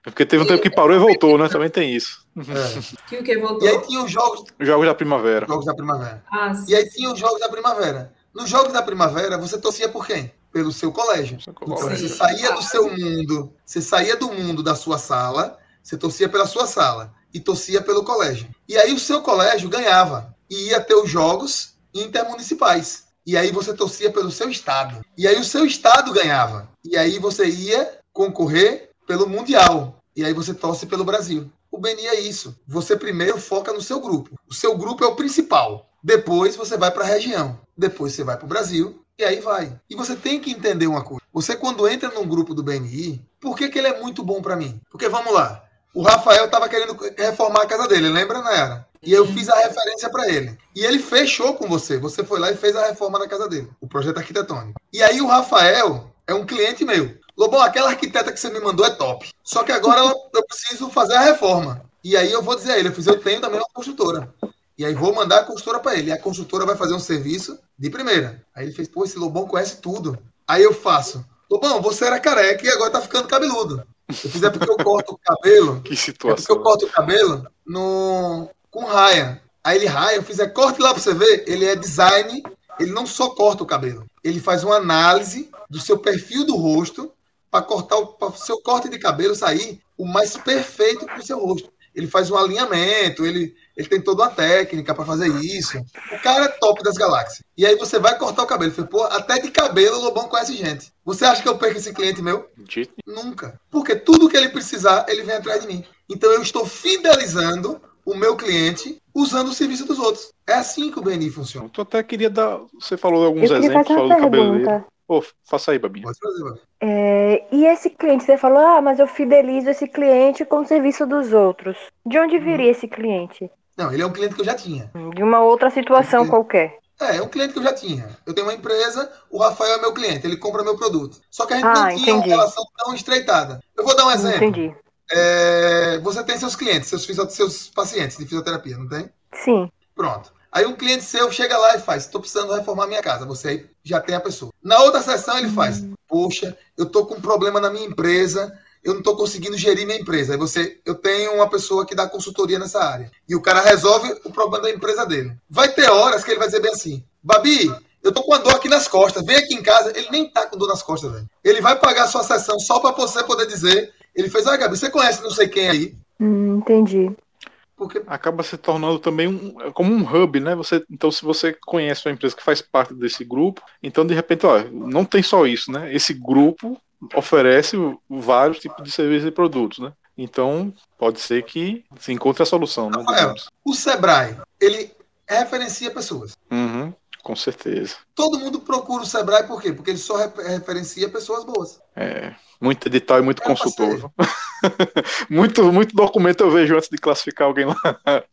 É porque teve um tempo que parou e voltou, né? Também tem isso. É. que o que voltou? E aí tinha os jogos, Os Jogos da Primavera. jogos da primavera. Ah, sim. E aí tinha os Jogos da Primavera. Nos Jogos da Primavera, você torcia por quem? Pelo seu colégio. Seu Então, colégio. você saía do seu mundo, você saía do mundo da sua sala, você torcia pela sua sala e torcia pelo colégio. E aí o seu colégio ganhava e ia ter os jogos intermunicipais. E aí você torcia pelo seu estado. E aí o seu estado ganhava. E aí você ia concorrer pelo Mundial. E aí você torce pelo Brasil. O BNI é isso. Você primeiro foca no seu grupo. O seu grupo é o principal. Depois você vai para a região. Depois você vai para o Brasil. E aí vai. E você tem que entender uma coisa. Você, quando entra num grupo do BNI, por que, que ele é muito bom para mim? Porque vamos lá. O Rafael estava querendo reformar a casa dele, lembra, Nayara? E eu fiz a referência para ele. E ele fechou com você. Você foi lá e fez a reforma da casa dele, o projeto arquitetônico. E aí o Rafael é um cliente meu. Lobão, aquela arquiteta que você me mandou é top. Só que agora eu preciso fazer a reforma. E aí eu vou dizer a ele, eu fiz, eu tenho também uma construtora. E aí vou mandar a construtora para ele. E a construtora vai fazer um serviço de primeira. Aí ele fez, pô, esse Lobão conhece tudo. Aí eu faço, Lobão, você era careca e agora tá ficando cabeludo. Eu fiz é porque eu corto o cabelo. Que É situação. porque eu corto o cabelo no... com raia. Aí ele raia, eu fiz, é corte lá pra você ver. Ele é design, ele não só corta o cabelo. Ele faz uma análise do seu perfil do rosto para cortar o pra seu corte de cabelo sair o mais perfeito pro seu rosto. Ele faz um alinhamento, ele, ele tem toda uma técnica para fazer isso. O cara é top das galáxias. E aí você vai cortar o cabelo. Falei, pô, até de cabelo o Lobão conhece gente. Você acha que eu perco esse cliente meu? De- Nunca. Porque tudo que ele precisar, ele vem atrás de mim. Então eu estou fidelizando o meu cliente usando o serviço dos outros. É assim que o BNI funciona. Eu até queria dar. Você falou alguns exemplos, falou do cabeleireiro. pergunta. Pô, faça aí, Babinha. Pode fazer, mano. É, e esse cliente, você falou, ah, mas eu fidelizo esse cliente com o serviço dos outros. De onde viria esse cliente? Não, ele é um cliente que eu já tinha. De uma outra situação qualquer. É, é um cliente que eu já tinha. Eu tenho uma empresa, o Rafael é meu cliente, ele compra meu produto. Só que a gente Ah, não tinha entendi. uma relação tão estreitada. Eu vou dar um exemplo. Entendi. É, você tem seus clientes, seus, seus pacientes de fisioterapia, não tem? Sim. Pronto. Aí um cliente seu chega lá e faz, estou precisando reformar minha casa. Você aí já tem a pessoa. Na outra sessão ele faz, poxa, eu estou com um problema na minha empresa, eu não estou conseguindo gerir minha empresa. Aí você, eu tenho uma pessoa que dá consultoria nessa área. E o cara resolve o problema da empresa dele. Vai ter horas que ele vai dizer bem assim, Babi, eu tô com uma dor aqui nas costas, vem aqui em casa. Ele nem tá com dor nas costas, velho. Ele vai pagar a sua sessão só para você poder dizer. Ele fez, ah, Gabi, você conhece não sei quem aí? Hum, entendi. Porque Acaba se tornando também um, é como um hub, né? Você, então, se você conhece uma empresa que faz parte desse grupo, então de repente, ó, não tem só isso, né? Esse grupo oferece vários tipos de serviços e produtos, né? Então, pode ser que se encontre a solução, né? Rafael. o Sebrae, ele referencia pessoas. Uhum, com certeza. Todo mundo procura o Sebrae por quê? Porque ele só re- referencia pessoas boas. É, muito edital e muito É, consultor. muito, muito documento eu vejo antes de classificar alguém lá.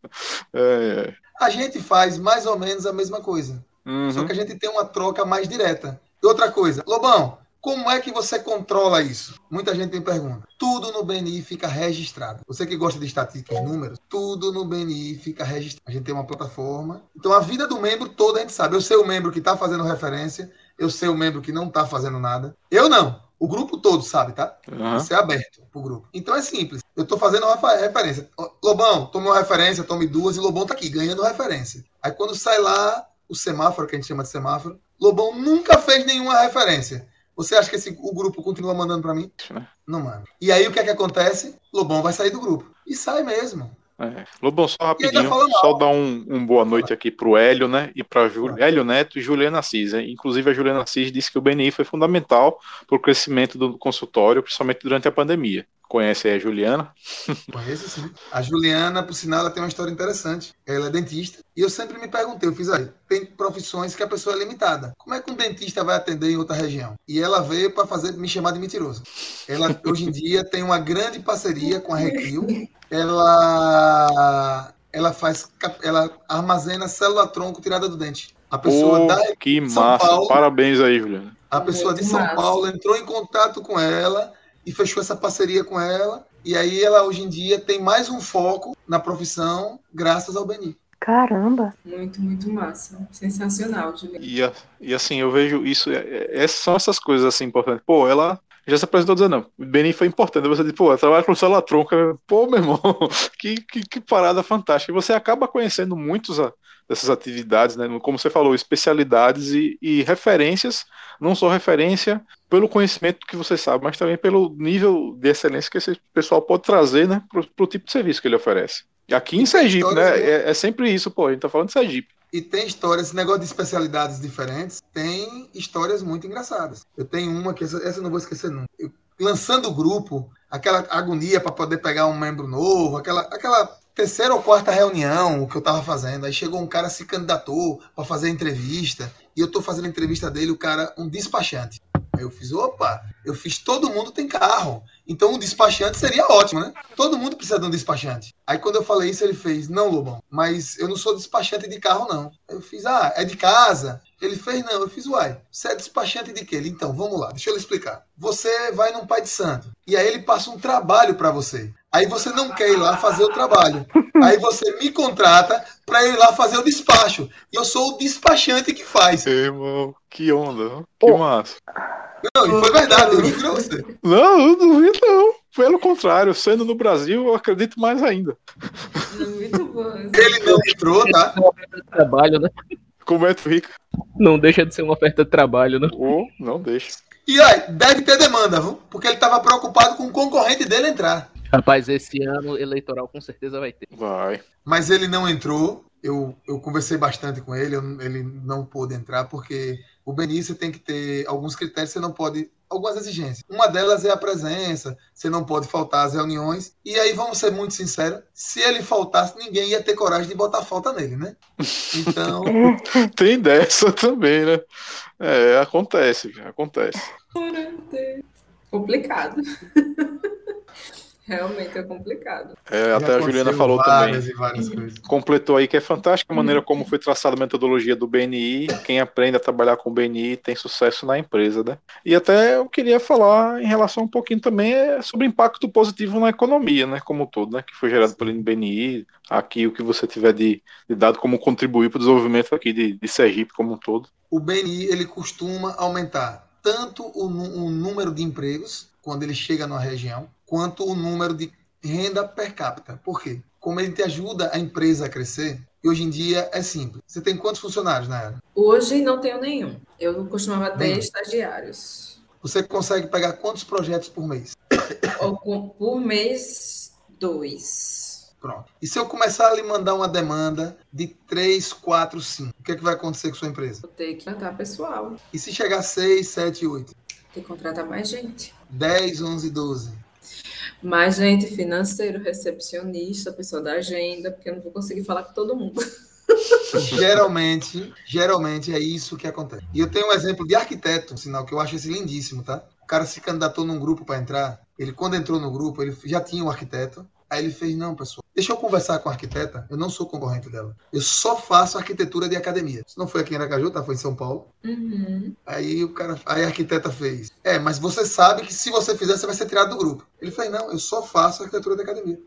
É, A gente faz mais ou menos a mesma coisa. uhum. Só que a gente tem uma troca mais direta. E outra coisa, Lobão, como é que você controla isso? Muita gente me pergunta. Tudo no BNI fica registrado. Você que gosta de estatísticas e números, tudo no BNI fica registrado. A gente tem uma plataforma. Então a vida do membro toda a gente sabe. Eu sei o membro que está fazendo referência, eu sei o membro que não está fazendo nada. Eu não. O grupo todo sabe, tá? Isso é aberto pro grupo. Então é simples. Eu tô fazendo uma referência. Lobão, tome uma referência, tome duas, e Lobão tá aqui, ganhando referência. Aí quando sai lá o semáforo, que a gente chama de semáforo, Lobão nunca fez nenhuma referência. Você acha que esse, o grupo continua mandando para mim? Né? Não manda. E aí o que é que acontece? Lobão vai sair do grupo. E sai mesmo. É. Lobão, só rapidinho, só dar um, um boa noite aqui pro Hélio, né? E para Hélio Neto e Juliana Assis. né? Inclusive, a Juliana Assis disse que o BNI foi fundamental para o crescimento do consultório, principalmente durante a pandemia. Conhece aí a Juliana? Conheço sim. A Juliana, por sinal, ela tem uma história interessante. Ela é dentista. E eu sempre me perguntei, eu fiz aí, tem profissões que a pessoa é limitada. Como é que um dentista vai atender em outra região? E ela veio para fazer me chamar de mentiroso. Ela hoje em dia tem uma grande parceria com a Recrio. Ela ela faz ela armazena célula tronco tirada do dente. A pessoa Pô, da que São massa! Paulo. Parabéns aí, Juliana. a pessoa de São massa. Paulo entrou em contato com ela e fechou essa parceria com ela. E aí ela hoje em dia tem mais um foco na profissão graças ao Beni. Caramba. Muito, muito massa. Sensacional, Juliana. E, e assim, eu vejo isso, é- é- essas são essas coisas assim importantes. Pô, ela já se apresentou dizendo, não, o Beni foi importante. Você diz, pô, ela trabalha com célula tronca. Pô, meu irmão, que, que, que parada fantástica. E você acaba conhecendo muitos a- dessas atividades, né? Como você falou, especialidades e, e referências, não só referência pelo conhecimento que você sabe, mas também pelo nível de excelência que esse pessoal pode trazer, né, pro, pro tipo de serviço que ele oferece. E aqui em Sergipe, né? Né? É, é sempre isso, pô, a gente tá falando de Sergipe. E tem histórias, esse negócio de especialidades diferentes, tem histórias muito engraçadas. Eu tenho uma que essa, essa eu não vou esquecer nunca. Eu lançando o grupo, aquela agonia para poder pegar um membro novo, aquela, aquela terceira ou quarta reunião que eu tava fazendo. Aí chegou um cara se candidatou para fazer entrevista e eu tô fazendo a entrevista dele, o cara, um despachante. Aí eu fiz, opa, eu fiz todo mundo tem carro. Então um despachante seria ótimo, né? Todo mundo precisa de um despachante. Aí quando eu falei isso, ele fez, não, Lobão, mas eu não sou despachante de carro, não. Eu fiz, ah, é de casa. Ele fez, não. Eu fiz, uai, você é despachante de quê? Ele, então, vamos lá, deixa eu lhe explicar. Você vai num pai de santo, e aí ele passa um trabalho para você. Aí você não quer ir lá fazer o trabalho. Aí você me contrata para ir lá fazer o despacho. E eu sou o despachante que faz. Ei, irmão, que onda, que Oh. massa. Não, e foi verdade, eu pra você. Não, eu não duvido, não. Pelo contrário, sendo no Brasil, eu acredito mais ainda. Muito bom. Ele não entrou, tá? É uma oferta de trabalho, né? Como é, Rica? Não deixa de ser uma oferta de trabalho, né? Ou não deixa. E aí, deve ter demanda, viu? Porque ele tava preocupado com o concorrente dele entrar. Rapaz, esse ano eleitoral com certeza vai ter. Vai. Mas ele não entrou. Eu, eu conversei bastante com ele, eu- ele não pôde entrar, porque o Benício tem que ter alguns critérios, você não pode. Algumas exigências. Uma delas é a presença, você não pode faltar às reuniões. E aí, vamos ser muito sinceros: se ele faltasse, ninguém ia ter coragem de botar falta nele, né? Então, Tem dessa também, né? É, acontece, acontece. Complicado. Realmente é complicado. É, até a Juliana falou várias também. e várias coisas. Completou aí que é fantástica a maneira como foi traçada a metodologia do BNI. Quem aprende a trabalhar com o BNI tem sucesso na empresa, né? E até eu queria falar em relação um pouquinho também é sobre o impacto positivo na economia, né? Como um todo, né? Que foi gerado pelo BNI. Aqui o que você tiver de, de dado como contribuir para o desenvolvimento aqui de, de Sergipe como um todo. o BNI ele costuma aumentar tanto o, o número de empregos quando ele chega numa região, quanto o número de renda per capita. Por quê? Como ele te ajuda a empresa a crescer, e hoje em dia é simples. Você tem quantos funcionários na era? Hoje não tenho nenhum. Eu costumava ter Nenhum. estagiários. Você consegue pegar quantos projetos por mês? Por mês, dois. Pronto. E se eu começar a lhe mandar uma demanda de 3, 4, 5, o que, é que vai acontecer com sua empresa? Vou ter que tratar pessoal. E se chegar a 6, 7, 8, Tem que contratar mais gente. 10, 11, 12? Mais gente financeiro, recepcionista, pessoa da agenda, porque eu não vou conseguir falar com todo mundo. Geralmente, geralmente é isso que acontece. E eu tenho um exemplo de arquiteto, sinal que eu acho esse lindíssimo, tá? O cara se candidatou num grupo para entrar. Ele, quando entrou no grupo, ele já tinha um arquiteto. Aí ele fez: Não, pessoal, deixa eu conversar com a arquiteta. Eu não sou concorrente dela. Eu só faço arquitetura de academia. Isso não foi aqui em Aracaju, tá? Foi em São Paulo. Uhum. Aí o cara, aí a arquiteta fez: É, mas você sabe que se você fizer, você vai ser tirado do grupo. Ele fez: Não, eu só faço arquitetura de academia.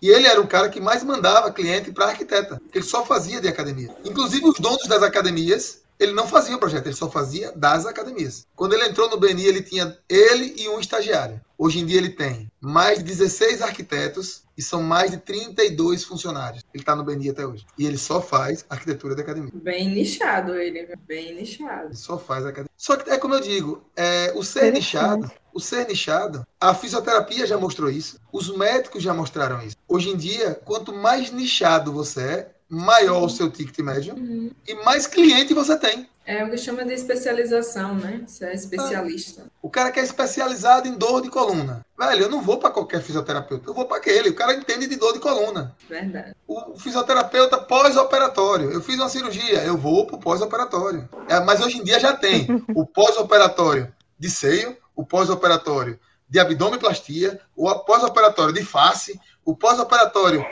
E ele era o cara que mais mandava cliente para arquiteta. Ele só fazia de academia. Inclusive os donos das academias, ele não fazia o projeto, ele só fazia das academias. Quando ele entrou no BNI, ele tinha ele e um estagiário. Hoje em dia ele tem mais de 16 arquitetos e são mais de 32 funcionários. Ele está no BNI até hoje. E ele só faz arquitetura de academia. Bem nichado ele, bem nichado. Ele só faz academia. Só que é como eu digo, é, o ser nichado, o ser nichado, a fisioterapia já mostrou isso, os médicos já mostraram isso. Hoje em dia, quanto mais nichado você é, maior o seu ticket médio Uhum. e mais cliente você tem. É o que chama de especialização, né? Você é especialista. O cara que é especializado em dor de coluna. Velho, eu não vou para qualquer fisioterapeuta, eu vou para aquele. O cara entende de dor de coluna. Verdade. O fisioterapeuta pós-operatório. Eu fiz uma cirurgia, eu vou pro pós-operatório. É, mas hoje em dia já tem o pós-operatório de seio, o pós-operatório de abdominoplastia, o pós-operatório de face, o pós-operatório.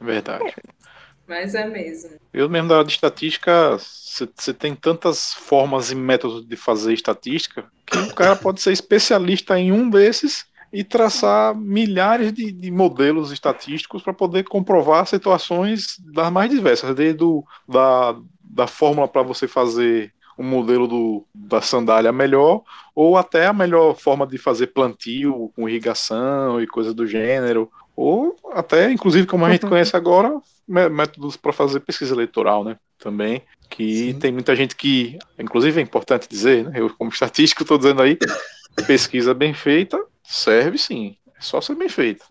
Verdade. Mas é mesmo. Eu mesmo da área de estatística, você tem tantas formas e métodos de fazer estatística que o cara pode ser especialista em um desses e traçar milhares de, de modelos estatísticos para poder comprovar situações das mais diversas, desde o, da, da fórmula para você fazer um modelo do, da sandália melhor, ou até a melhor forma de fazer plantio com irrigação e coisas do gênero, ou até, inclusive, como a gente conhece agora, mé- métodos para fazer pesquisa eleitoral, né? Também, que Sim. tem muita gente que, inclusive é importante dizer, né? Eu como estatístico estou dizendo aí, pesquisa bem feita serve sim, é só ser bem feita.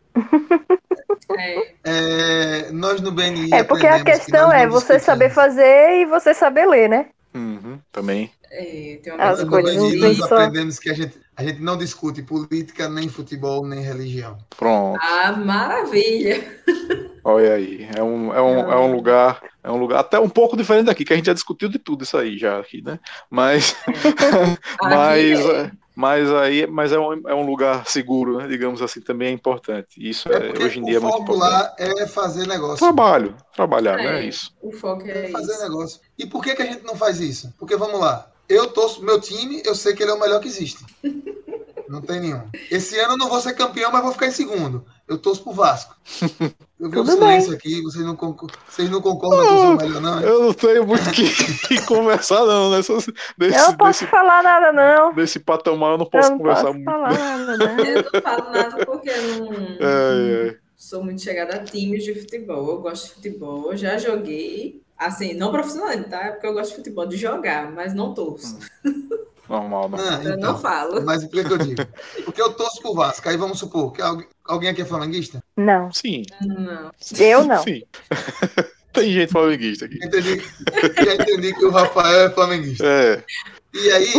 É, É, nós no BNI É porque a que questão nós é você saber fazer e você saber ler, né? Uhum, também. É, tem uma As coisas nós só- aprendemos que a gente, a gente não discute política, nem futebol, nem religião. Pronto. Ah, maravilha! Olha aí. É um, é, um, é um lugar. É um lugar até um pouco diferente daqui, que a gente já discutiu de tudo isso aí já aqui, né? Mas. mas, Aqui é. É, mas aí, mas é um, é um lugar seguro, né? Digamos assim, também é importante. Isso É é, hoje em dia é o muito foco importante. lá é fazer negócio. Trabalho, trabalhar, É. né? Isso. O foco é fazer isso. negócio. E por que, que a gente não faz isso? Porque vamos lá. Eu torço meu time, eu sei que ele é o melhor que existe. Não tem nenhum. Esse ano eu não vou ser campeão, mas vou ficar em segundo. Eu torço pro Vasco. Eu vi um silêncio aqui, vocês não, concor- vocês não concordam que eu sou o melhor, não? é? Eu não tenho muito o que, que conversar, não, nessas, desse, Eu não posso desse, falar nada, não. desse patamar eu não Eu posso não conversar posso muito. falar nada, não. Eu não falo nada porque eu não, É, é. sou muito chegada a times de futebol. Eu gosto de futebol, já joguei. Assim, não profissionalmente, tá? Porque eu gosto de futebol, de jogar, mas não torço. Normal, não. Ah, Eu então. não falo. Mas o que, que eu digo? Porque eu torço pro Vasco. Aí vamos supor que alguém, alguém aqui é flamenguista? Não, Sim. Não. eu não. Sim. Tem gente flamenguista aqui. Entendi, já entendi que o Rafael é flamenguista. É, E aí,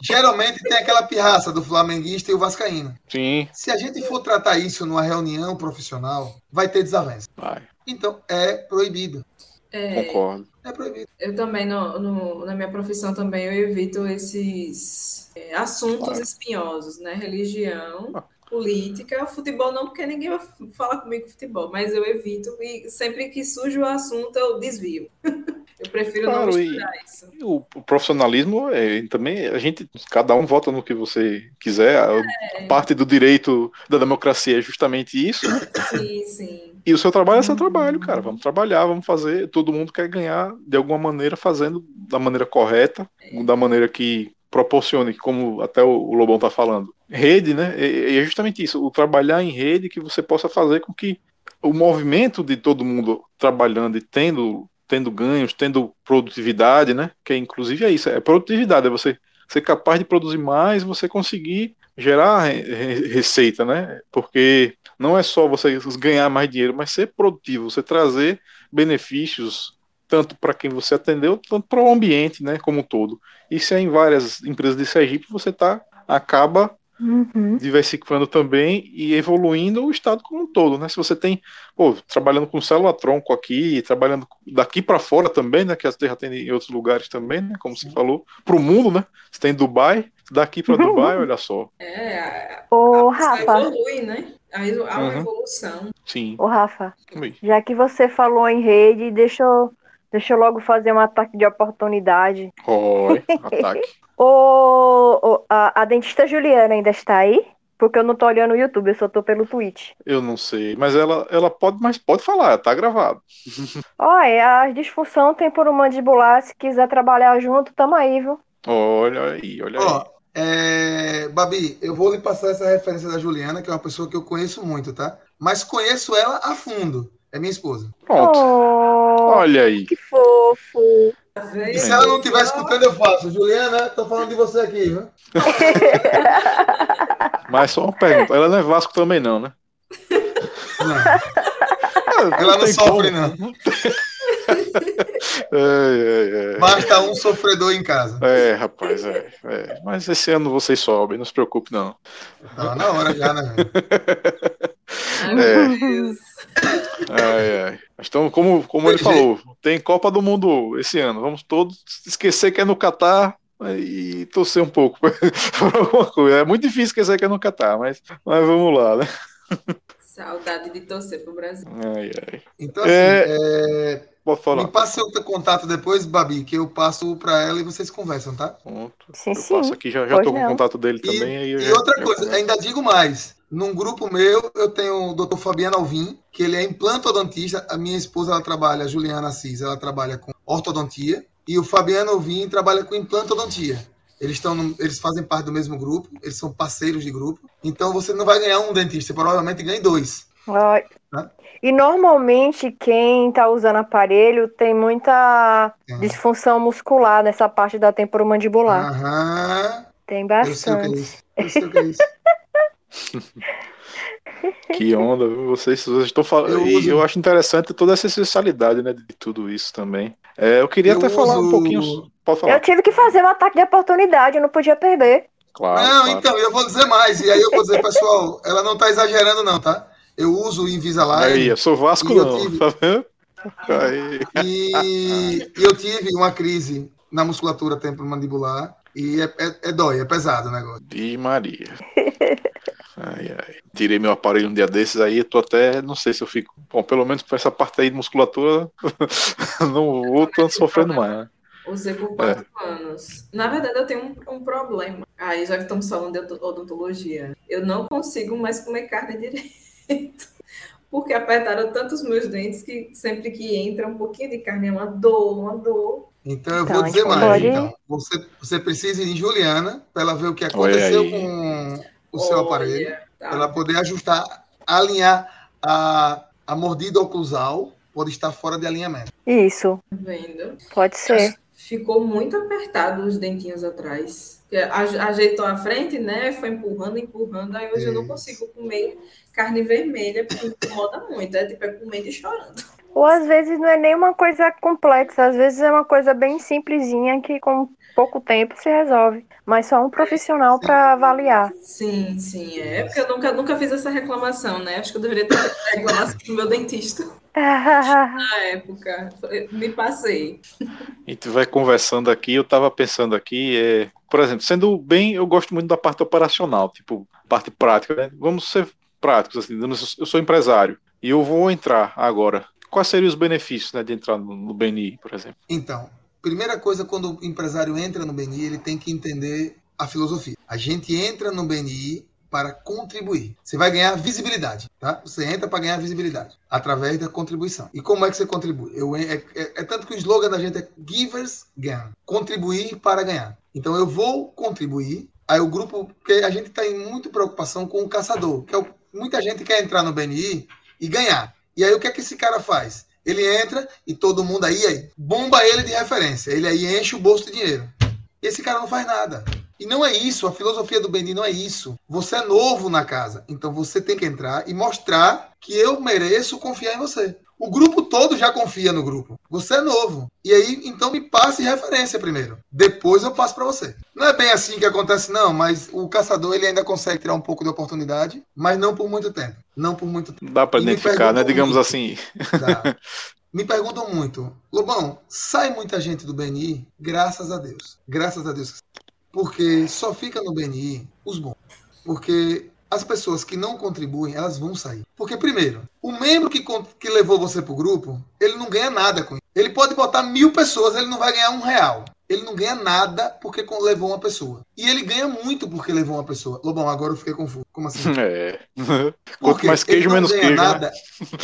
geralmente tem aquela pirraça do flamenguista e o vascaíno. sim, Se a gente for tratar isso numa reunião profissional, vai ter desavença. vai, Então, é proibido. É, concordo. É proibido. eu também, no, no- na minha profissão também, eu evito esses é, assuntos Claro. espinhosos, né? Religião, política, futebol não, porque ninguém vai falar comigo futebol, mas eu evito e sempre que surge o assunto eu desvio. Eu prefiro não Claro, e- misturar isso. O, o profissionalismo é também a gente cada um vota no que você quiser. A É. parte do direito da democracia é justamente isso. Sim, sim. E o seu trabalho é seu trabalho, cara. Vamos trabalhar, vamos fazer. Todo mundo quer ganhar de alguma maneira, fazendo da maneira correta, da maneira que proporcione, como até o Lobão tá falando. Rede, né? E é justamente isso. O trabalhar em rede que você possa fazer com que o movimento de todo mundo trabalhando e tendo, tendo ganhos, tendo produtividade, né? Que é, inclusive é isso, é produtividade, é você ser capaz de produzir mais, você conseguir gerar re- re- receita, né? Porque não é só você ganhar mais dinheiro, mas ser produtivo, você trazer benefícios tanto para quem você atendeu, tanto para o ambiente, né, como um todo. Isso é em várias empresas de Sergipe, você tá acaba Uhum. diversificando também e evoluindo o estado como um todo, né? Se você tem, pô, trabalhando com célula tronco aqui, trabalhando daqui para fora também, né? Que você já tem em outros lugares também, né? Como você falou, para o mundo, né? Você tem Dubai, daqui para Dubai, olha só, É, a, Ô, a pessoa Rafa, evolui, né? Aí há uma Uhum. evolução. sim. ô, Rafa, Oi. já que você falou em rede, deixa eu, deixa eu logo fazer um ataque de oportunidade. Oi, ataque. Ô, ô, a, a dentista Juliana ainda está aí? Porque eu não tô olhando o YouTube, eu só tô pelo Twitch. Eu não sei, mas ela, ela pode, mas pode falar, tá gravado. Olha, a disfunção temporomandibular, se quiser trabalhar junto, tamo aí, viu? Olha aí, olha Ó, aí. é, Babi, eu vou lhe passar essa referência da Juliana, que é uma pessoa que eu conheço muito, tá? Mas conheço ela a fundo. É minha esposa. Pronto. Oh, Olha aí. que fofo. E se ela não estiver escutando, eu faço. Juliana, tô falando de você aqui, viu? Mas só uma pergunta. Ela não é Vasco também, não, né? Não, ela não tem sofre, como. não. É, é, é. Basta um sofredor em casa. É, rapaz, é, é. Mas esse ano vocês sobem, não se preocupe, não. Tá na hora já, né? velho? Ai, É. meu Deus. Ai, ai. Então, como, como ele falou, tem Copa do Mundo esse ano. Vamos todos esquecer que é no Catar e torcer um pouco por alguma coisa. É muito difícil esquecer que é no Catar, mas, mas vamos lá, né? Saudade de torcer pro Brasil. Ai, ai. Então, assim, É. é, Pode falar. me passe seu contato depois, Babi, que eu passo pra ela e vocês conversam, tá? Pronto. Sim, Eu sim. passo aqui, já, já Pois tô com o contato dele E- também. aí eu E já- outra já coisa, ainda digo mais. Num grupo meu, eu tenho o Dr. Fabiano Alvim, que ele é implantodontista. A minha esposa, ela trabalha, a Juliana Assis, ela trabalha com ortodontia. E o Fabiano Alvim trabalha com implantodontia. Eles, estão eles fazem parte do mesmo grupo, eles são parceiros de grupo. Então você não vai ganhar um dentista, provavelmente ganhe dois. Tá. E normalmente quem tá usando aparelho tem muita É. disfunção muscular nessa parte da temporomandibular. Aham. Tem Eu sei o que é bastante. isso. Eu sei o que é isso. Que onda, viu? vocês, vocês estão falando. Eu uso- eu acho interessante toda essa especialidade, né, de tudo isso também. É, eu queria Eu até falar um uso- pouquinho. Pode falar. Eu tive que fazer um ataque de oportunidade, eu não podia perder. Claro, não, claro. então, eu vou dizer mais. E aí eu vou dizer, pessoal, ela não tá exagerando, não, tá? Eu uso o Invisalign. Aí, eu sou Vasco, E eu não. tive- Tá vendo? Aí. E, e eu tive uma crise na musculatura temporomandibular. E é, é, é dói, é pesado o negócio. Ih, Maria. Ai, ai. Tirei meu aparelho um dia desses aí, eu tô até. Não sei se eu fico. Bom, pelo menos pra essa parte aí de musculatura, não vou tanto sofrendo mais, né? Usei por quatro anos. Na verdade, eu tenho um, um problema. Aí, já que estamos falando de odont- odontologia, eu não consigo mais comer carne direito. Porque apertaram tantos meus dentes que sempre que entra um pouquinho de carne é uma dor, uma dor. Então eu Então, vou dizer mais. pode- Então, você, você precisa ir em Juliana para ela ver o que aconteceu com o seu Olha, aparelho. tá. Para ela poder ajustar, alinhar a, a mordida oclusal, pode estar fora de alinhamento. Isso, Vendo? pode ser. Ficou muito apertado os dentinhos atrás. Ajeitou a frente, né? Foi empurrando, empurrando. Aí hoje eu não Isso. consigo comer carne vermelha, porque incomoda muito. É tipo, é comendo e chorando. Ou às vezes não é nem uma coisa complexa, às vezes é uma coisa bem simplesinha que com pouco tempo se resolve. Mas só um profissional para avaliar. Sim, sim, é. Porque eu nunca, nunca fiz essa reclamação, né? Acho que eu deveria ter feito a reclamação pro meu dentista na época. Me passei. A gente vai conversando aqui, eu tava pensando aqui, é, por exemplo, sendo bem, eu gosto muito da parte operacional, tipo, parte prática, né? Vamos ser práticos, assim, eu sou- eu sou empresário e eu vou entrar agora. Quais seriam os benefícios, né, de entrar no, no BNI, por exemplo? Então, primeira coisa, quando o empresário entra no BNI, ele tem que entender a filosofia. A gente entra no BNI para contribuir. Você vai ganhar visibilidade, tá? Você entra para ganhar visibilidade através da contribuição. E como é que você contribui? Eu, é, é- é tanto que o slogan da gente é Givers Gain, contribuir para ganhar. Então eu vou contribuir. Aí o grupo, porque a gente tem muito preocupação com o caçador, que é o- muita gente quer entrar no BNI e ganhar. E aí o que é que esse cara faz? Ele entra e todo mundo aí, aí bomba ele de referência. Ele aí enche o bolso de dinheiro. Esse cara não faz nada. E não é isso, a filosofia do Bendi não é isso. Você é novo na casa, então você tem que entrar e mostrar que eu mereço confiar em você. O grupo todo já confia no grupo. Você é novo. E aí, então me passe referência primeiro. Depois eu passo para você. Não é bem assim que acontece, não, mas o caçador ele ainda consegue tirar um pouco de oportunidade, mas não por muito tempo. Não por muito tempo. Dá para identificar, né, digamos muito. assim. Tá? Me perguntam muito, Lobão, sai muita gente do BNI? Graças a Deus. Graças a Deus. Porque só fica no BNI os bons. Porque as pessoas que não contribuem, elas vão sair. Porque, primeiro, o membro que, que levou você pro grupo, ele não ganha nada com isso. Ele pode botar mil pessoas, ele não vai ganhar um real. Ele não ganha nada porque levou uma pessoa. E ele ganha muito porque levou uma pessoa. Lobão, agora eu fiquei confuso. Como assim? É. Por Quanto mais queijo, menos queijo. né? Nada.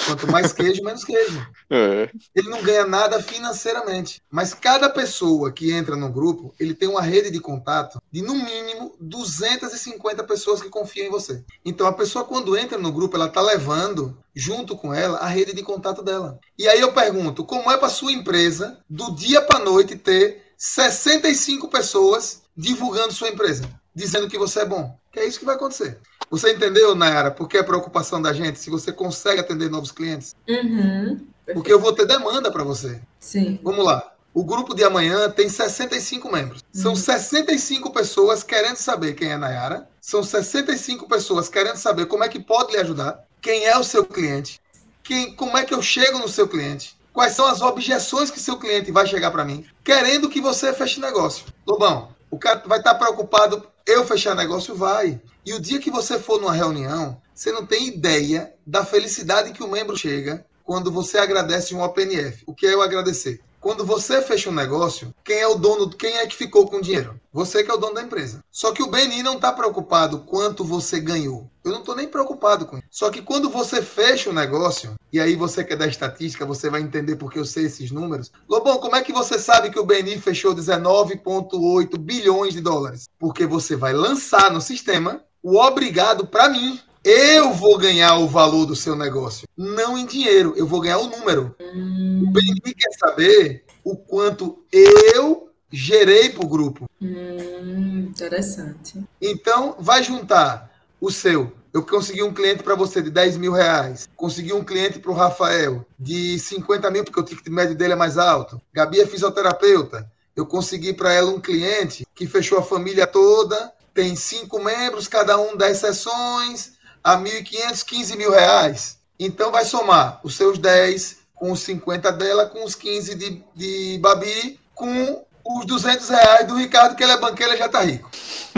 Quanto mais queijo, menos queijo. É. Ele não ganha nada financeiramente. Mas cada pessoa que entra no grupo, ele tem uma rede de contato de, no mínimo, 250 pessoas que confiam em você. Então, a pessoa, quando entra no grupo, ela está levando, junto com ela, a rede de contato dela. E aí eu pergunto, como é para sua empresa, do dia para noite, ter 65 pessoas divulgando sua empresa? Dizendo que você é bom. Que é isso que vai acontecer. Você entendeu, Nayara, por que a preocupação da gente, se você consegue atender novos clientes? Uhum. Porque eu vou ter demanda para você. Sim. Vamos lá. O grupo de amanhã tem 65 membros. São 65 pessoas querendo saber quem é Nayara. São 65 pessoas querendo saber como é que pode lhe ajudar. Quem é o seu cliente. Quem, como é que eu chego no seu cliente. Quais são as objeções que seu cliente vai chegar para mim. Querendo que você feche negócio. Lobão, o cara vai estar preocupado. Eu fechar negócio? Vai. E o dia que você for numa reunião, você não tem ideia da felicidade que o membro chega quando você agradece um OPNF. O que é eu agradecer? Quando você fecha um negócio, quem é o dono, quem é que ficou com o dinheiro? Você que é o dono da empresa. Só que o BNI não está preocupado quanto você ganhou. Eu não estou nem preocupado com isso. Só que quando você fecha o negócio, e aí você que é da estatística, você vai entender porque eu sei esses números. Lobão, como é que você sabe que o BNI fechou 19,8 bilhões de dólares? Porque você vai lançar no sistema o obrigado para mim. Eu vou ganhar o valor do seu negócio, não em dinheiro, eu vou ganhar o número. O BNI quer saber o quanto eu gerei para o grupo. Hum, interessante. Então, vai juntar o seu. Eu consegui um cliente para você de 10 mil reais. Consegui um cliente para o Rafael de 50 mil, porque o ticket médio dele é mais alto. Gabi é fisioterapeuta. eu consegui para ela um cliente que fechou a família toda, tem cinco membros, cada um 10 sessões, a 1.500, 15 mil reais. Então vai somar os seus 10 com os 50 dela, com os 15 de, de Babi, com os 200 reais do Ricardo, que ele é banqueiro e já tá rico.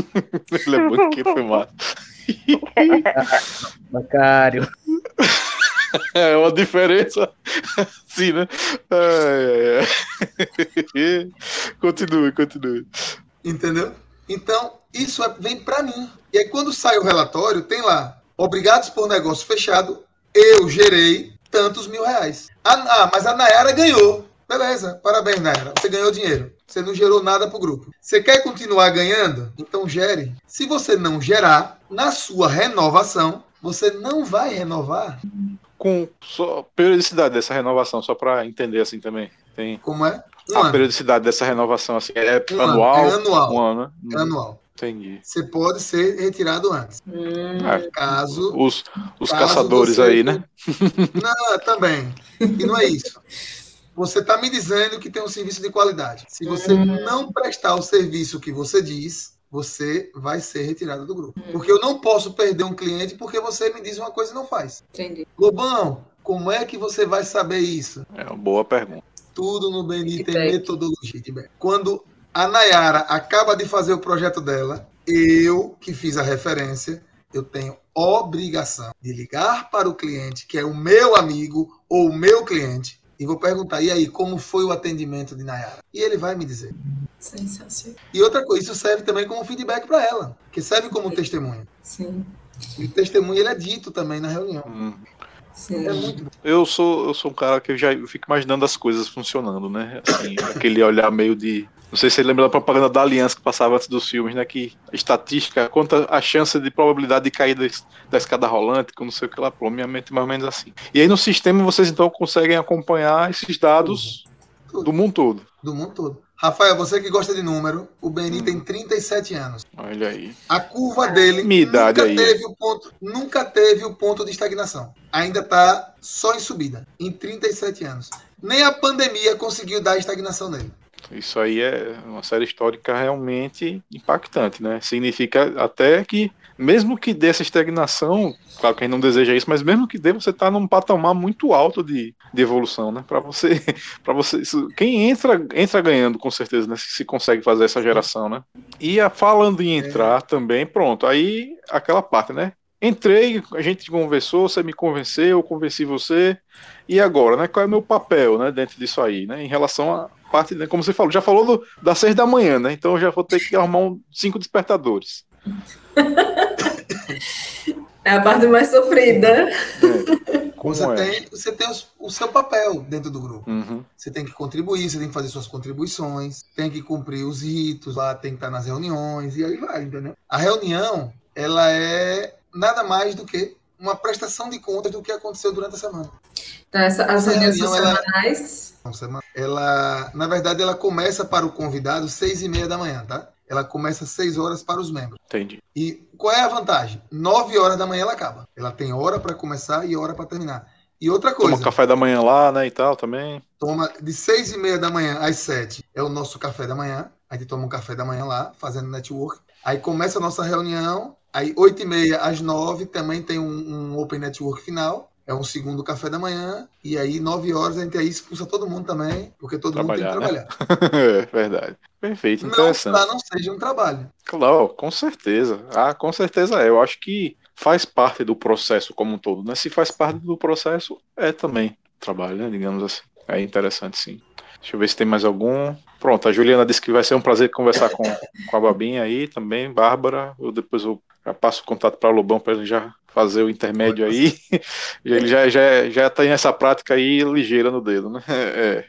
Ele é banqueiro, foi massa. Bancário. É uma diferença. Sim, né? Ai, ai, ai. Continue, continue. Entendeu? Então, isso é- vem para mim. E aí, quando sai o relatório, tem lá, obrigados por negócio fechado, eu gerei tantos mil reais. Ah, mas a Nayara ganhou. Beleza, parabéns, Nayara. Você ganhou dinheiro. Você não gerou nada pro grupo. Você quer continuar ganhando? Então gere. Se você não gerar, na sua renovação, você não vai renovar. Com só periodicidade dessa renovação, só para entender assim também. Tem Como é? Um a ano. periodicidade dessa renovação assim, é Um anual? é anual. Um ano, né? É anual. Entendi. Você pode ser retirado antes. Hum, É, Caso os os Caso caçadores você- aí, né? Não, também. E não é isso. Você está me dizendo que tem um serviço de qualidade. Se você Hum. não prestar o serviço que você diz, você vai ser retirado do grupo. Porque eu não posso perder um cliente porque você me diz uma coisa e não faz. entendi. Lobão, como é que você vai saber isso? É uma boa pergunta. Tudo no Beni tem metodologia. Quando a Nayara acaba de fazer o projeto dela, eu que fiz a referência, eu tenho obrigação de ligar para o cliente, que é o meu amigo ou o meu cliente, e vou perguntar: e aí, como foi o atendimento de Nayara? E ele vai me dizer. Sensacional. E outra coisa, isso serve também como feedback para ela, que serve como testemunho. Sim, E o testemunho ele é dito também na reunião. Hum. sim. É muito. Eu sou, eu sou um cara que eu já eu fico imaginando as coisas funcionando, né? Assim, aquele olhar meio de. Não sei se você lembra da propaganda da Aliança que passava antes dos filmes, né? Que estatística conta a chance de probabilidade de cair da, es- da escada rolante, com não sei o que lá, pô, minha mente é mais ou menos assim. E aí no sistema vocês então conseguem acompanhar esses dados do mundo todo. Do mundo todo. Rafael, você que gosta de número, o Beni Hum. tem 37 anos. Olha aí. A curva dele Minha idade nunca aí. teve o ponto, nunca teve o ponto de estagnação. Ainda está só em subida, em 37 anos. Nem a pandemia conseguiu dar estagnação nele. Isso aí é uma série histórica realmente impactante, né? Significa até que, mesmo que dê essa estagnação, claro que a gente não deseja isso, mas mesmo que dê, você está num patamar muito alto de, de evolução, né? Para você, para você, isso- quem entra, entra ganhando com certeza, né? Se, se consegue fazer essa geração, né? E a, falando em entrar também, pronto, aí aquela parte, né? Entrei, a gente conversou, você me convenceu, eu convenci você. E agora, né? Qual é o meu papel, né? Dentro disso aí, né? Em relação à parte, né, como você falou, já falou do, das seis da manhã, né? Então eu já vou ter que arrumar um, cinco despertadores. É a parte mais sofrida. Como Você é? tem, você tem os- o seu papel dentro do grupo. Uhum. Você tem que contribuir, você tem que fazer suas contribuições, tem que cumprir os ritos lá, tem que estar nas reuniões, e aí vai, entendeu? A reunião, ela é nada mais do que uma prestação de contas do que aconteceu durante a semana. Então, essa, as Essa reuniões ela- semanais. Ela, na verdade, ela começa para o convidado seis e meia da manhã, tá? Ela começa seis horas para os membros. Entendi. E qual é a vantagem? Nove horas da manhã ela acaba. Ela tem hora para começar e hora para terminar. E outra Toma coisa, café da manhã lá, né? E tal também. toma de seis e meia da manhã às sete é o nosso café da manhã. A gente toma um café da manhã lá, fazendo network. Aí começa a nossa reunião. Aí oito e meia às nove também tem um, um open network final. É um segundo café da manhã. E aí nove horas a gente aí expulsa todo mundo também, porque todo mundo tem que Trabalhar, trabalhar. é verdade. Perfeito, Não, interessante. lá não seja um trabalho. Claro, com certeza. Ah, com certeza é. Eu acho que faz parte do processo como um todo, né? Se faz parte do processo, é também trabalho, né? Digamos assim. É interessante, sim. Deixa eu ver se tem mais algum. Pronto, a Juliana disse que vai ser um prazer conversar com, com a Babinha aí também. Bárbara, eu depois eu já passo o contato para o Lobão para ele já fazer o intermédio aí. Ele já, já, já tem essa prática aí ligeira no dedo, né? É.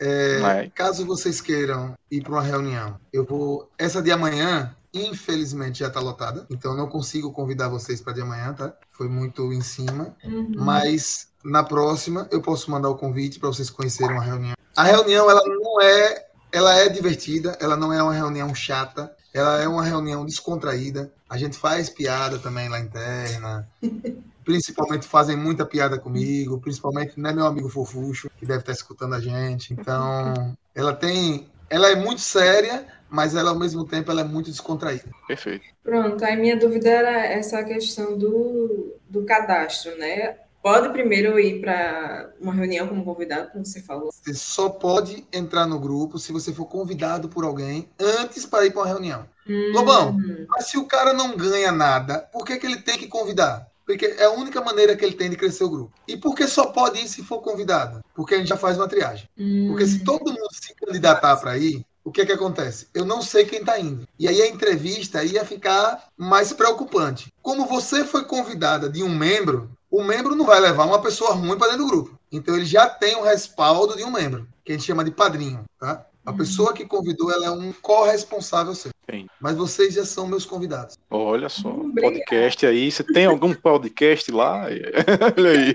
É, Mas- caso vocês queiram ir para uma reunião, eu vou. Essa de amanhã, infelizmente, já está lotada. Então eu não consigo convidar vocês para de amanhã, tá? Foi muito em cima. Uhum. Mas na próxima eu posso mandar o convite para vocês conhecerem uma reunião. A reunião ela não é, ela é divertida, ela não é uma reunião chata, ela é uma reunião descontraída. A gente faz piada também lá interna. Principalmente fazem muita piada comigo, principalmente né, meu amigo Fofuxo, que deve estar escutando a gente. Então, ela tem ela é muito séria, mas ela ao mesmo tempo ela é muito descontraída. Perfeito. Pronto, aí minha dúvida era essa questão do, do cadastro, né? Pode primeiro ir para uma reunião como convidado, como você falou. Você só pode entrar no grupo se você for convidado por alguém antes para ir para uma reunião. Hum, Lobão, mas se o cara não ganha nada, por que, que ele tem que convidar? Porque é a única maneira que ele tem de crescer o grupo. E por que só pode ir se for convidado? Porque a gente já faz uma triagem. hum, Porque se todo mundo se candidatar para ir, o que que acontece? Eu não sei quem está indo. E aí a entrevista ia ficar mais preocupante. Como você foi convidada de um membro, o membro não vai levar uma pessoa ruim para dentro do grupo. Então ele já tem o respaldo de um membro, que a gente chama de padrinho, tá? A Uhum. pessoa que convidou, ela é um corresponsável seu. Sim. Mas vocês já são meus convidados. Olha só, Obrigada. podcast aí. Você tem algum podcast lá? Olha aí.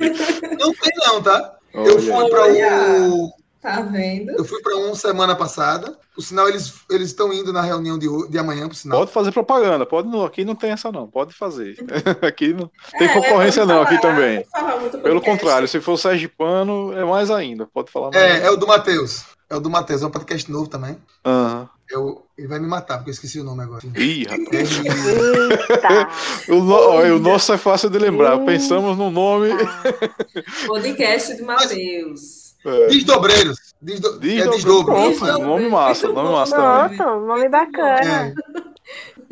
Não tem não, tá? Eu Olha fui aí. para o Tá vendo? eu fui para um semana passada. Por sinal eles eles estão indo na reunião de, de amanhã, por sinal. Pode fazer propaganda, pode não, aqui não tem essa não, pode fazer. aqui não tem É, concorrência não, aqui falar, também. falar muito Pelo contrário, se for o sergipano, é mais ainda, pode falar mais. É, é o do Matheus. É o do Matheus, é um podcast novo também. Aham. Eu, ele vai me matar, porque eu esqueci o nome agora. Ih, rapaz. Eita! O, no- ó, o nosso é fácil de lembrar, pensamos no nome. Podcast do Matheus. É. Desdobreiros. Desdo... É desdobro. Pronto, Desdobro. nome massa, nome massa também. Nossa, nome bacana.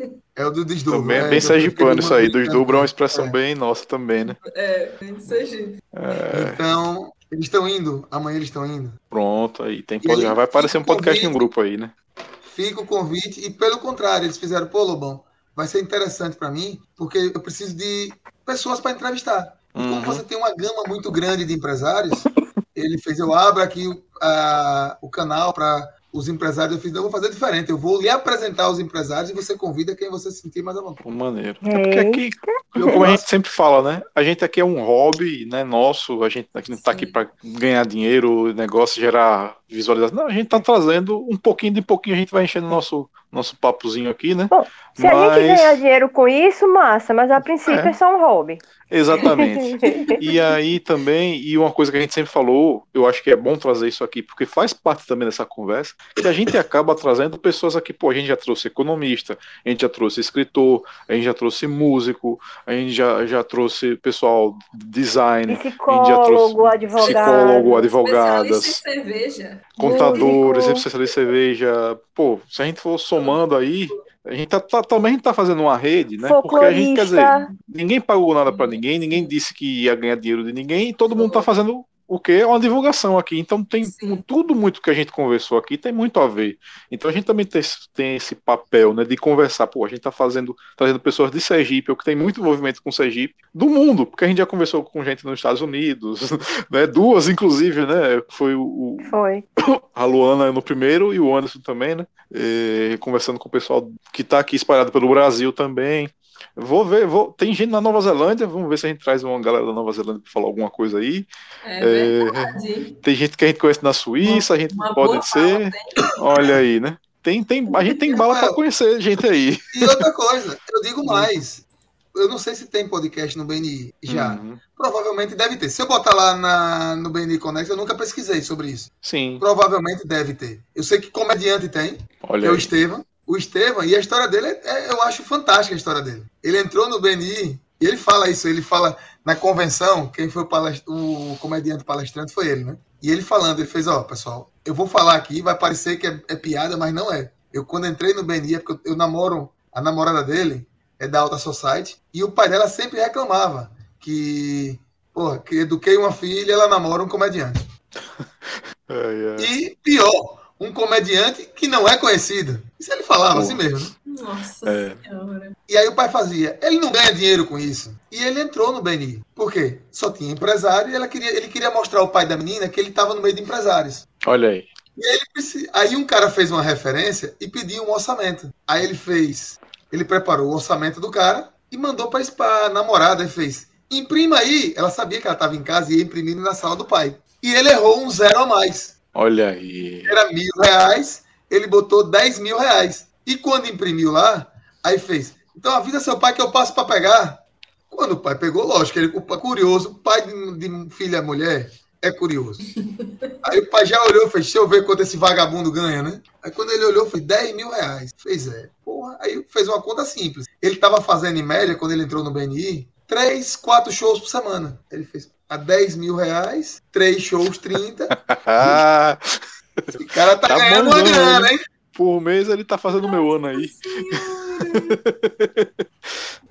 É. É o do desdobro. Também é é, bem sergipano isso aí, muito do dobro é uma expressão É. bem nossa também, né? É, de Sergipe. É, Então, eles estão indo. Amanhã eles estão indo. pronto, aí tem aí, já vai aparecer um podcast em um convite. grupo aí, né? Fica o convite. E pelo contrário, eles fizeram, pô, Lobão, vai ser interessante para mim, porque eu preciso de pessoas para entrevistar. E como Uhum. você tem uma gama muito grande de empresários, ele fez, eu abro aqui o, a- o canal para os empresários. Eu fiz, eu vou fazer diferente. Eu vou lhe apresentar os empresários e você convida quem você sentir mais à vontade. Maneiro. É porque aqui, como a gente sempre fala, né? A gente aqui é um hobby, né? Nosso, a gente aqui não tá aqui para ganhar dinheiro, negócio, gerar visualização. Não, a gente tá trazendo um pouquinho de pouquinho, a gente vai enchendo nosso nosso papozinho aqui, né? Se a gente Mas- ganhar dinheiro com isso, massa, mas a princípio É. é, só um hobby. Exatamente. E aí também, e uma coisa que a gente sempre falou, eu acho que é bom trazer isso aqui, porque faz parte também dessa conversa, que a gente acaba trazendo pessoas aqui, pô, a gente já trouxe economista, a gente já trouxe escritor, a gente já trouxe músico, a gente já, já trouxe pessoal de design, Psicólogo, advogado. psicólogo, Especialista em advogadas, cerveja. contadores, músico. especialistas em cerveja. Pô, se a gente for somando aí, a gente tá, tá- também a gente tá fazendo uma rede, né? Porque a gente, quer dizer, ninguém pagou nada pra ninguém, ninguém disse que ia ganhar dinheiro de ninguém, e todo mundo tá fazendo o quê? Uma divulgação aqui. Então tem Sim. tudo muito que a gente conversou aqui tem muito a ver. Então a gente também tem, esse- tem esse papel, né, de conversar. Pô, a gente tá fazendo, trazendo pessoas de Sergipe, ou que tem muito envolvimento com Sergipe, do mundo, porque a gente já conversou com gente nos Estados Unidos, né, duas inclusive, né, foi o, o- Foi. a Luana no primeiro e o Anderson também, né? É, conversando com o pessoal que tá aqui espalhado pelo Brasil também. Vou ver, vou, tem gente na Nova Zelândia, vamos ver se a gente traz uma galera da Nova Zelândia para falar alguma coisa aí. É É, verdade. tem gente que a gente conhece na Suíça, a gente Uma pode ser. Olha aí, né? Tem, tem, a gente tem bala para conhecer gente aí. E outra coisa, eu digo mais. Eu não sei se tem podcast no BNI já. Uhum. Provavelmente deve ter. Se eu botar lá na, no BNI Connect, eu nunca pesquisei sobre isso. Sim, Provavelmente deve ter. Eu sei que comediante tem, que olha é o. Estevam. O Estevam, e a história dele, é, é- eu acho fantástica a história dele. Ele entrou no BNI e ele fala isso. Ele fala na convenção, quem foi o, palest- o comediante palestrante foi ele, né? E ele falando, ele fez: Ó, pessoal, eu vou falar aqui, vai parecer que é, é piada, mas não é. Eu, quando entrei no BNI, é porque eu, eu namoro, a namorada dele é da Alta Society, e o pai dela sempre reclamava que, porra, que eduquei uma filha, ela namora um comediante. E pior, um comediante que não é conhecido. Isso ele falava assim mesmo. né? Nossa É. senhora. E aí o pai fazia. Ele não ganha dinheiro com isso. E ele entrou no BNI. Por quê? Só tinha empresário e ela queria, ele queria mostrar ao pai da menina que ele estava no meio de empresários. Olha aí. E aí, ele aí um cara fez uma referência e pediu um orçamento. Aí ele fez. Ele preparou o orçamento do cara e mandou para a namorada e fez. Imprima aí. Ela sabia que ela estava em casa e ia imprimindo na sala do pai. E ele errou um zero a mais. Olha aí. era mil reais, ele botou 10 mil reais. E quando imprimiu lá, aí fez. Então avisa seu pai que eu passo para pegar. Quando o pai pegou, lógico, ele curioso, pai de, de filha mulher é curioso. Aí o pai já olhou e fez, deixa eu ver quanto esse vagabundo ganha, né? Aí quando ele olhou, foi 10 mil reais. Fez, é, porra. Aí fez uma conta simples. Ele tava fazendo, em média, quando ele entrou no BNI, 3, 4 shows por semana. Ele fez a 10 mil reais, 3 shows, 30. Ah, O cara tá, Tá ganhando uma grana, hein? por mês ele tá fazendo o meu ano aí.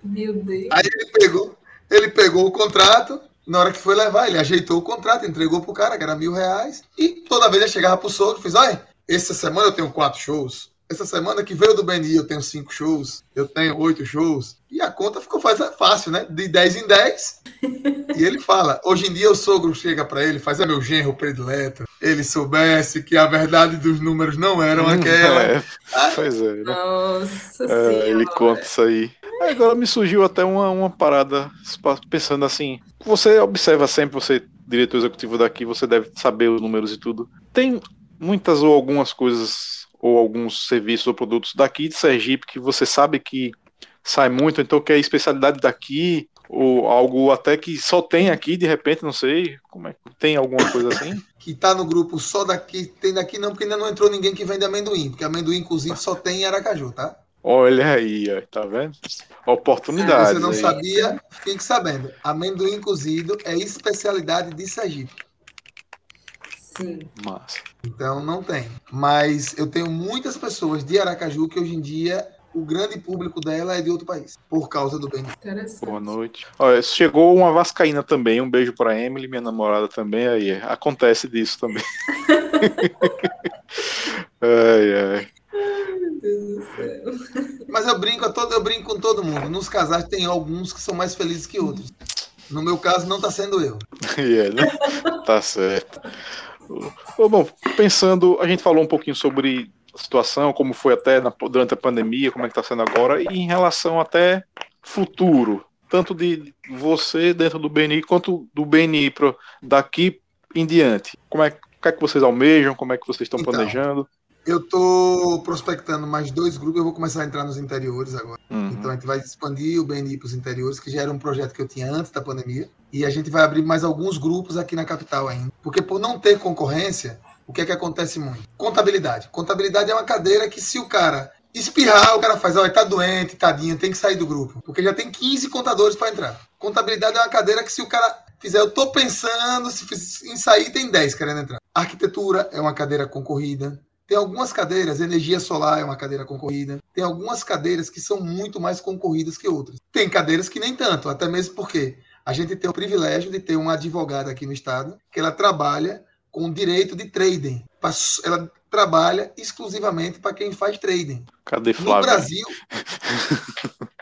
Meu Deus. Aí ele pegou, ele pegou o contrato, na hora que foi levar, ele ajeitou o contrato, entregou pro cara, que era mil reais, e toda vez ele chegava pro sogro e fez, olha, essa semana eu tenho quatro shows, essa semana que veio do BNI eu tenho cinco shows, eu tenho oito shows, e a conta ficou faz- fácil, né? De 10 em 10. E ele fala, hoje em dia o sogro chega pra ele, faz, é meu genro predileto, ele soubesse que a verdade dos números não eram aquela. É, pois é, né? Nossa É, senhora. ele conta isso aí. Aí Agora me surgiu até uma, uma parada pensando assim. Você observa sempre, você, diretor executivo daqui, você deve saber os números e tudo. Tem muitas ou algumas coisas, ou alguns serviços ou produtos daqui de Sergipe que você sabe que sai muito, então que é especialidade daqui, ou algo até que só tem aqui, de repente, não sei. Como é que tem alguma coisa assim? que tá no grupo só daqui, tem daqui não, porque ainda não entrou ninguém que vende amendoim, porque amendoim cozido só tem em Aracaju, tá? Olha aí, ó, tá vendo? Oportunidade. Você não sabia, fique sabendo. Amendoim cozido é especialidade de Sergipe. Sim. Massa. Então não tem. Mas eu tenho muitas pessoas de Aracaju que hoje em dia o grande público dela é de outro país, por causa do. Interessante. Boa noite. Olha, chegou uma vascaína também. Um beijo pra Emily, minha namorada também. Aí acontece disso também. ai, ai. Meu Deus do céu. Mas eu brinco, a todo, eu brinco com todo mundo. Nos casais tem alguns que são mais felizes que outros. No meu caso, não tá sendo eu. E é, né? Tá certo. Bom, pensando, a gente falou um pouquinho sobre a situação, como foi até na- durante a pandemia, como é que tá sendo agora, e em relação até futuro, tanto de você dentro do BNI quanto do BNI pro, daqui em diante. Como é, o que é que vocês almejam? Como é que vocês estão Então, planejando? Eu tô prospectando mais dois grupos, eu vou começar a entrar nos interiores agora. Uhum. Então a gente vai expandir o BNI para os interiores, que já era um projeto que eu tinha antes da pandemia. E a gente vai abrir mais alguns grupos aqui na capital ainda. Porque por não ter concorrência, o que é que acontece muito? Contabilidade. Contabilidade é uma cadeira que se o cara espirrar, o cara faz, olha, tá doente, tadinho, tem que sair do grupo. Porque já tem 15 contadores para entrar. Contabilidade é uma cadeira que se o cara fizer, eu tô pensando se em sair, tem 10 querendo entrar. Arquitetura é uma cadeira concorrida. Tem algumas cadeiras, energia solar é uma cadeira concorrida. Tem algumas cadeiras que são muito mais concorridas que outras. Tem cadeiras que nem tanto, até mesmo porque a gente tem o privilégio de ter uma advogada aqui no estado que ela trabalha com direito de trading. Ela trabalha exclusivamente para quem faz trading. Cadê No Flávio? Brasil, Ca-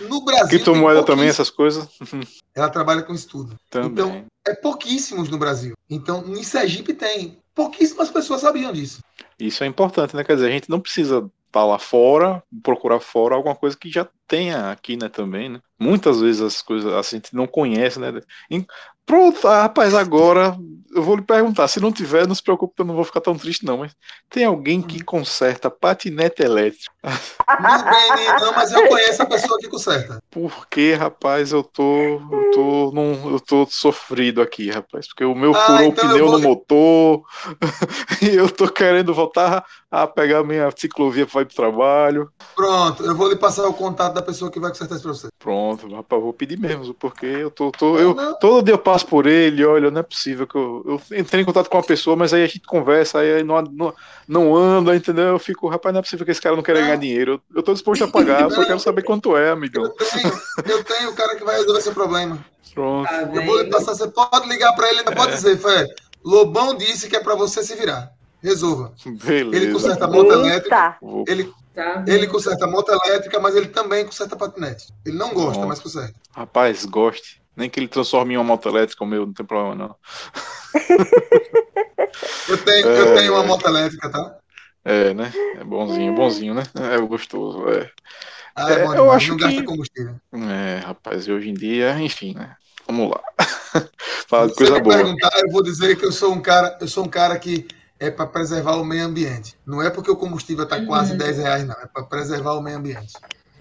no Brasil Criptomoeda também, essas coisas? Ela trabalha com estudo. Também. Então, é pouquíssimos no Brasil. Então, em Sergipe tem. Pouquíssimas pessoas sabiam disso. Isso é importante, né? Quer dizer, a gente não precisa estar lá fora, procurar fora alguma coisa que já tenha aqui, né, também, né? Muitas vezes as coisas a gente não conhece, né? Em- Pronto, ah, rapaz, agora eu vou lhe perguntar, se não tiver, não se preocupe, eu não vou ficar tão triste não, mas tem alguém que conserta patinete elétrico? No BNI não, mas eu conheço a pessoa que conserta. Porque, rapaz, eu tô, eu tô, num, eu tô sofrido aqui, rapaz, porque o meu Ah, furou então o eu pneu vou- no motor e eu tô querendo voltar a pegar minha ciclovia para ir pro trabalho. Pronto, eu vou lhe passar o contato da pessoa que vai consertar isso pra você. Pronto, rapaz, vou pedir mesmo, porque eu tô, tô eu, Não. todo dia eu passo por ele, olha, não é possível que eu, eu entrei em contato com uma pessoa, mas aí a gente conversa, aí não, não, não anda, entendeu? Eu fico, rapaz, não é possível que esse cara não queira Não. ganhar dinheiro. Eu, eu tô disposto a pagar, eu só Não. quero saber quanto é, amigão. Eu tenho, eu tenho o cara que vai resolver seu problema. Pronto. Tá Eu vou passar, você pode ligar pra ele, ainda pode dizer, Fé, Lobão disse que é pra você se virar. Resolva. Ele Beleza. conserta moto elétrica, ele, Tá ele conserta moto elétrica, mas ele também conserta patinete. Ele não gosta, Pronto. mas conserta. Rapaz, goste. Nem que ele transforme em uma moto elétrica, o meu, não tem problema não. Eu tenho, É. eu tenho uma moto elétrica, tá? É, né? É bonzinho, bonzinho, né? É gostoso, é. Ah, é, É, bom eu acho não que- gasta combustível. É, rapaz, e hoje em dia, enfim, né? Vamos lá. Fala de Se coisa boa. perguntar, eu vou dizer que eu sou um cara, eu sou um cara que é para preservar o meio ambiente. Não é porque o combustível está quase Uhum. 10 reais, não. É para preservar o meio ambiente.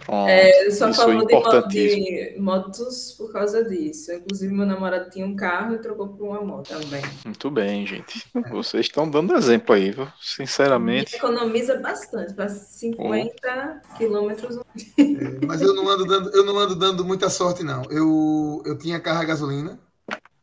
Pronto. É, só é falou de, importantíssimo. de motos por causa disso. Inclusive, meu namorado tinha um carro e trocou por uma moto também. Muito bem, gente. Vocês estão dando exemplo aí, viu? E Sinceramente. economiza bastante, para 50 quilômetros. É, Mas eu não ando dando, eu não ando dando muita sorte, não. Eu, eu tinha carro a gasolina.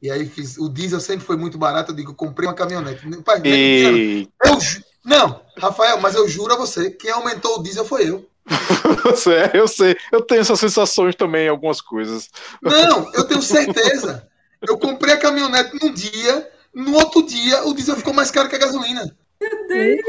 E aí fiz. O diesel sempre foi muito barato. Eu digo, comprei uma caminhonete. Pai, E eu não, Rafael, mas eu juro a você, quem aumentou o diesel foi eu. você, é, eu sei, eu tenho essas sensações também em algumas coisas. Não, eu tenho certeza. Eu comprei a caminhonete num dia, no outro dia o diesel ficou mais caro que a gasolina. Eu tenho,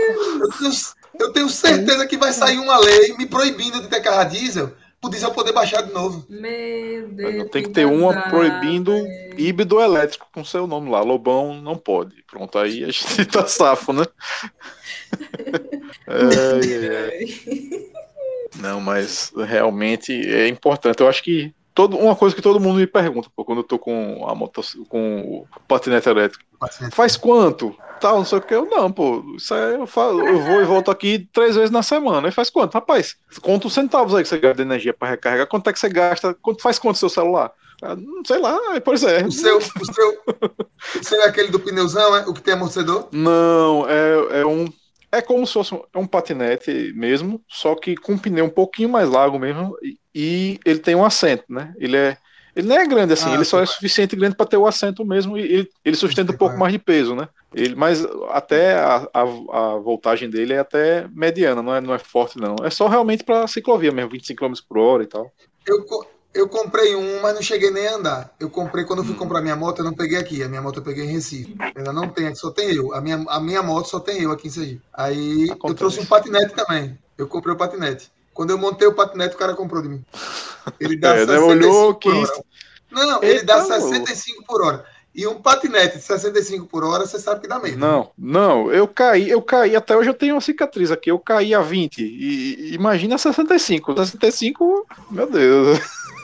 eu tenho certeza que vai sair uma lei me proibindo de ter carro a diesel, o diesel poder baixar de novo. Meu Deus. Tem que ter uma proibindo híbrido elétrico com seu nome lá. Lobão não pode. Pronto, aí a gente tá safo, né? Ai, ai, ai. Não, mas realmente é importante. Eu acho que todo, uma coisa que todo mundo me pergunta, pô, quando eu tô com a moto, com o patinete elétrico, faz quanto? Tal, não sei o que. Eu não, pô. Isso aí eu, falo, eu vou e volto aqui três vezes na semana. E faz quanto? Rapaz, conta os centavos aí que você gasta de energia para recarregar. Quanto é que você gasta? Quanto faz quanto seu celular? Ah, não sei lá, pois é. O seu, o seu, o seu é aquele do pneuzão, é? O que tem amortecedor? Não, é, é um. É como se fosse um, é um patinete mesmo, só que com um pneu um pouquinho mais largo mesmo, e, e ele tem um assento, né? Ele é. Ele não é grande assim, Ah, ele só é sei. suficiente grande para ter o assento mesmo e ele, ele sustenta um pouco mais de peso, né? Ele, mas até a, a, a voltagem dele é até mediana, não é, não é forte, não. É só realmente para ciclovia mesmo, 25 km por hora e tal. Eu, eu comprei um, mas não cheguei nem a andar. Eu comprei quando eu fui comprar minha moto, eu não peguei aqui. A minha moto eu peguei em Recife. Ela não tem só tem eu. A minha, a minha moto só tem eu aqui em Sergipe. Aí eu Acontece. trouxe um patinete também. Eu comprei o patinete. Quando eu montei o patinete, o cara comprou de mim. Ele dá É, né, 65 olhou, por hora. Não, ele dá Eita, 65 por hora. E um patinete de 65 por hora, você sabe que dá medo. Não, não, eu caí, eu caí, até hoje eu tenho uma cicatriz aqui, eu caí a 20, e, e imagina 65, 65, meu Deus,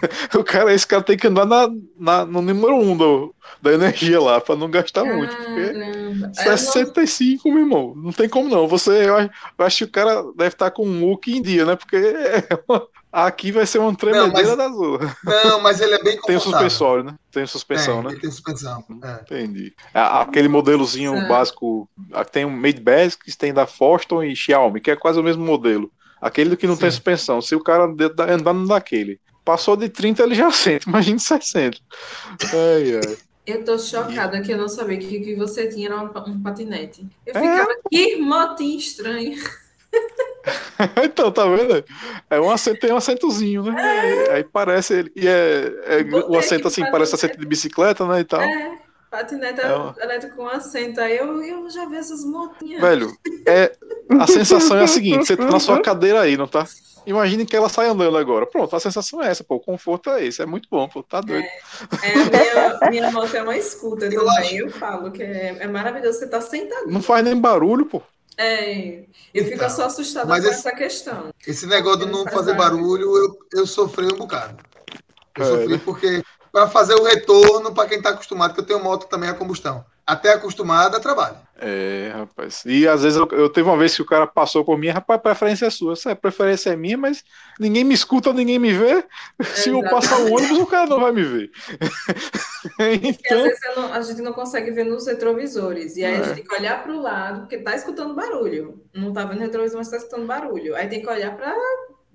o cara, esse cara tem que andar na, na- no número 1 do, da energia lá, pra não gastar muito, porque Caramba. Eu não- 65, meu irmão, não tem como não, você, eu, acho- eu acho que o cara deve estar com um look em dia, né, porque é uma- aqui vai ser uma tremedeira mas- da zorra. Não, mas ele é bem Tem o suspensório, né, tem suspensão, É, né. Tem suspensão. É. Entendi. Aquele modelozinho Certo. básico, tem um Made Basics, tem da Forston e Xiaomi, que é quase o mesmo modelo. Aquele que não tem Sim. suspensão. Se o cara andar no daquele, passou de 30, ele já sente. Imagina 60. Ai, ai. Eu tô chocada que eu não sabia que que você tinha era um, um patinete. Eu É. ficava, que motinho estranho. então, tá vendo? É um assento, tem um assentozinho, né? Aí, aí parece ele. E é, é o assento assim, pra parece assento de bicicleta, né? E tal. É, patinete É uma- elétrico com assento. Aí eu, eu já vi essas motinhas. Velho, é, a sensação é a seguinte: você tá na sua cadeira aí, não tá? Imagine que ela sai andando agora. Pronto, a sensação é essa, pô. O conforto é esse. É muito bom, pô. Tá doido. É, a minha, minha moto é uma scooter Eu também. acho- Eu falo que é, é maravilhoso. Você tá sentado. Não faz nem barulho, pô. É, eu fico Então, só assustada mas com esse- essa questão. Esse negócio de não faz fazer barulho. barulho, eu, eu sofri um bocado. Eu É, sofri né? porque para fazer o retorno, para quem está acostumado, que eu tenho moto também a combustão. Até acostumado, é trabalho. É, rapaz. E às vezes eu, eu teve uma vez que o cara passou por mim, rapaz, a preferência é sua. Essa preferência é minha, mas ninguém me escuta, ninguém me vê. Se eu passar o ônibus, o cara não vai me ver. Porque às então, vezes eu não- a gente não consegue ver nos retrovisores. E aí a É. gente tem que olhar para o lado, porque tá escutando barulho. Não tá vendo retrovisor, mas tá escutando barulho. Aí tem que olhar para.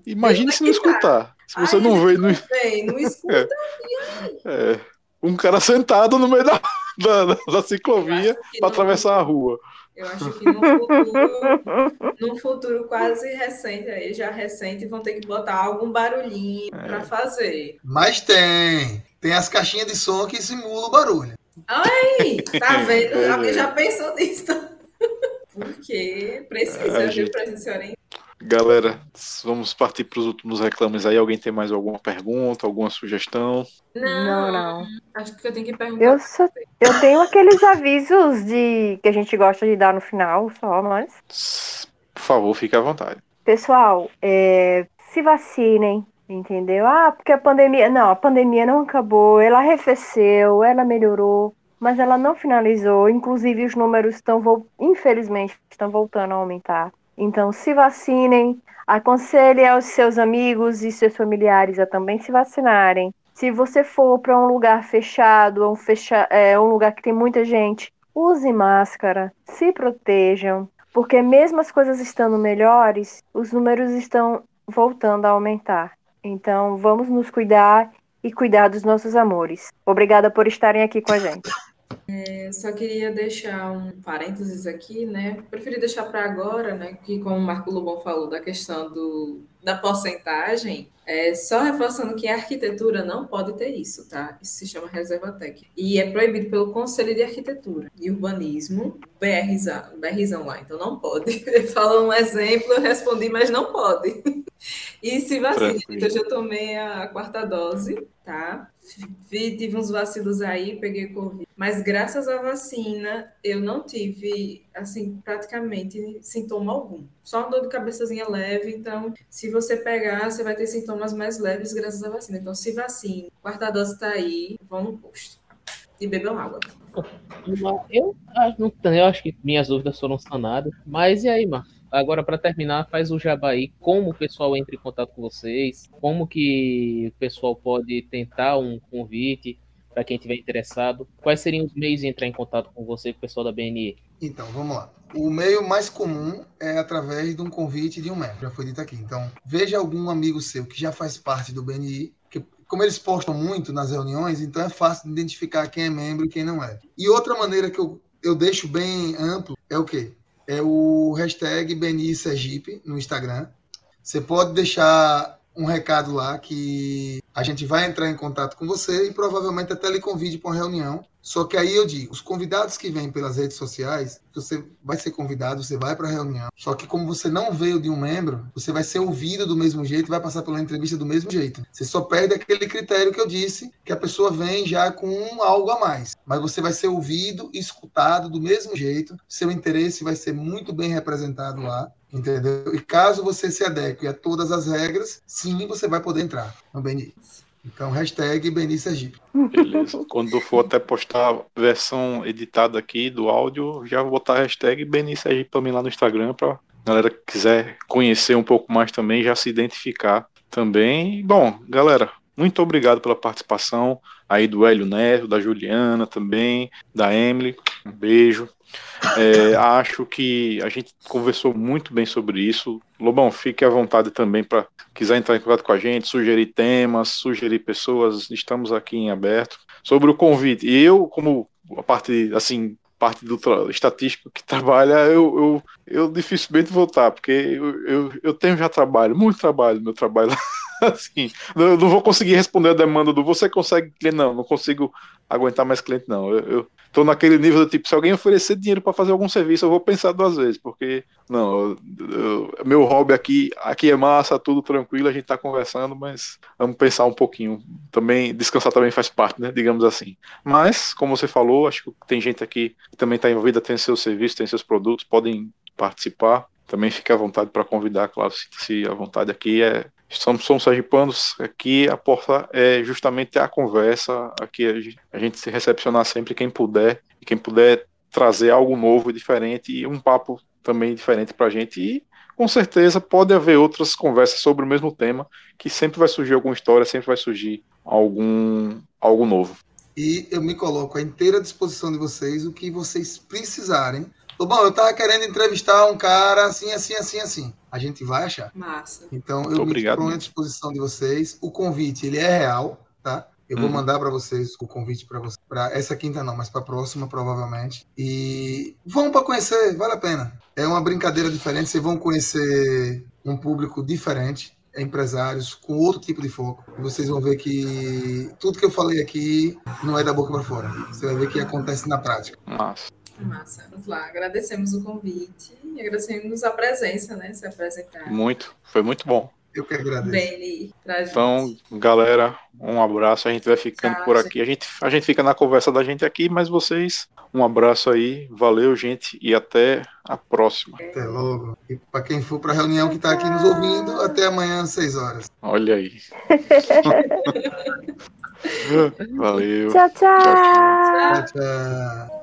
imagine se não que tá. escutar. Se você Ai, não vê, não, Bem, não escuta. é, um cara sentado no meio da, da, da- da ciclovia para atravessar a rua. Eu acho que no futuro, num futuro quase recente, aí já recente, vão ter que botar algum barulhinho É. para fazer. Mas tem. Tem as caixinhas de som que simulam o barulho. Aí, tá vendo? É. Alguém já pensou nisso? Porque precisa, Ai, viu, gente. orientar. Galera, vamos partir para os últimos reclames aí. Alguém tem mais alguma pergunta, alguma sugestão? Não, não. Acho que eu tenho que perguntar. Eu, só, eu tenho aqueles avisos de que a gente gosta de dar no final, só, mas. Por favor, fique à vontade. Pessoal, é, se vacinem, entendeu? Ah, porque a pandemia. Não, a pandemia não acabou, ela arrefeceu, ela melhorou, mas ela não finalizou. Inclusive, os números estão, infelizmente, estão voltando a aumentar. Então, se vacinem, aconselhe aos seus amigos e seus familiares a também se vacinarem. Se você for para um lugar fechado, um, fecha, é, um lugar que tem muita gente, use máscara, se protejam, porque mesmo as coisas estando melhores, os números estão voltando a aumentar. Então, vamos nos cuidar e cuidar dos nossos amores. Obrigada por estarem aqui com a gente. Eu só queria deixar um parênteses aqui, né? Preferi deixar para agora, né? Que como o Marco Lobão falou da questão do, da porcentagem, é, só reforçando que a arquitetura não pode ter isso, tá? Isso se chama reserva técnica. E é proibido pelo Conselho de Arquitetura e Urbanismo, BRzão, BRzão lá, então não pode. Falou um exemplo, eu respondi, mas não pode. E se vacina, então eu já tomei a quarta dose, tá? Tive uns vacilos aí, peguei Covid. Mas graças à vacina, eu não tive, assim, praticamente sintoma algum. Só dor de cabeçazinha leve. Então, se você pegar, você vai ter sintomas mais leves graças à vacina. Então, se vacine. Quarta dose está aí, vão no posto. E bebam água. Eu, eu acho que minhas dúvidas foram sanadas. Mas e aí, Marcos? Agora, para terminar, faz o jabá aí, como o pessoal entra em contato com vocês, como que o pessoal pode tentar um convite para quem estiver interessado. Quais seriam os meios de entrar em contato com você, com o pessoal da BNE? Então, vamos lá. O meio mais comum é através de um convite de um membro, já foi dito aqui. Então, veja algum amigo seu que já faz parte do BNI, que como eles postam muito nas reuniões, então é fácil de identificar quem é membro e quem não é. E outra maneira que eu, eu deixo bem amplo é o quê? É o hashtag Beni Sergipe no Instagram. Você pode deixar um recado lá que a gente vai entrar em contato com você e provavelmente até lhe convide para uma reunião só que aí eu digo, os convidados que vêm pelas redes sociais, você vai ser convidado, você vai para a reunião. Só que como você não veio de um membro, você vai ser ouvido do mesmo jeito vai passar pela entrevista do mesmo jeito. Você só perde aquele critério que eu disse, que a pessoa vem já com algo a mais. Mas você vai ser ouvido e escutado do mesmo jeito. Seu interesse vai ser muito bem representado lá. Entendeu? E caso você se adeque a todas as regras, sim, você vai poder entrar no BNI. Então, hashtag Beni Sergipe. Beleza. Quando for até postar a versão editada aqui do áudio, já vou botar a hashtag Beni Sergipe também lá no Instagram para galera que quiser conhecer um pouco mais também, já se identificar também. Bom, galera, muito obrigado pela participação aí do Hélio Neto, da Juliana também, da Emily. Um beijo. É, acho que a gente conversou muito bem sobre isso. Lobão, fique à vontade também para quiser entrar em contato com a gente, sugerir temas, sugerir pessoas. Estamos aqui em aberto. Sobre o convite, eu, como a parte assim, parte do estatístico que trabalha, eu, eu, eu dificilmente vou porque eu, eu, eu tenho já trabalho, muito trabalho, meu trabalho assim, não, não vou conseguir responder a demanda do você consegue cliente, não, não consigo aguentar mais cliente, não. Eu, eu tô naquele nível do tipo, se alguém oferecer dinheiro para fazer algum serviço, eu vou pensar duas vezes, porque não, eu, eu, meu hobby aqui, aqui é massa, tudo tranquilo, a gente tá conversando, mas vamos pensar um pouquinho. Também, descansar também faz parte, né? Digamos assim. Mas, como você falou, acho que tem gente aqui que também está envolvida, tem seus serviços, tem seus produtos, podem participar. Também fique à vontade para convidar, claro, se à vontade aqui é Somos, somos sergipanos, aqui a porta é justamente a conversa, aqui a gente, a gente se recepcionar sempre quem puder, e quem puder trazer algo novo e diferente, e um papo também diferente para a gente, e com certeza pode haver outras conversas sobre o mesmo tema, que sempre vai surgir alguma história, sempre vai surgir algum algo novo. E eu me coloco à inteira disposição de vocês, o que vocês precisarem. Bom, eu tava querendo entrevistar um cara assim, assim, assim, assim a gente vai achar. Massa. Então, eu me ponho à disposição de vocês. O convite, ele é real, tá? Eu vou uhum. mandar para vocês o convite para você, para essa quinta não, mas para a próxima provavelmente. E vão para conhecer, vale a pena. É uma brincadeira diferente, vocês vão conhecer um público diferente, empresários com outro tipo de foco. Vocês vão ver que tudo que eu falei aqui não é da boca para fora. Você vai ver que acontece na prática. Massa. Massa. Vamos lá. Agradecemos o convite e agradecemos a presença, né? Se apresentar. Muito. Foi muito bom. Eu que agradeço. Bem, então, galera, um abraço. A gente vai ficando Tchau, por aqui. A gente, a gente fica na conversa da gente aqui, mas vocês, um abraço aí. Valeu, gente, e até a próxima. Até logo. E para quem for para a reunião que está aqui nos ouvindo, até amanhã às 6 horas. Olha aí. Valeu. tchau. tchau, tchau. tchau, tchau.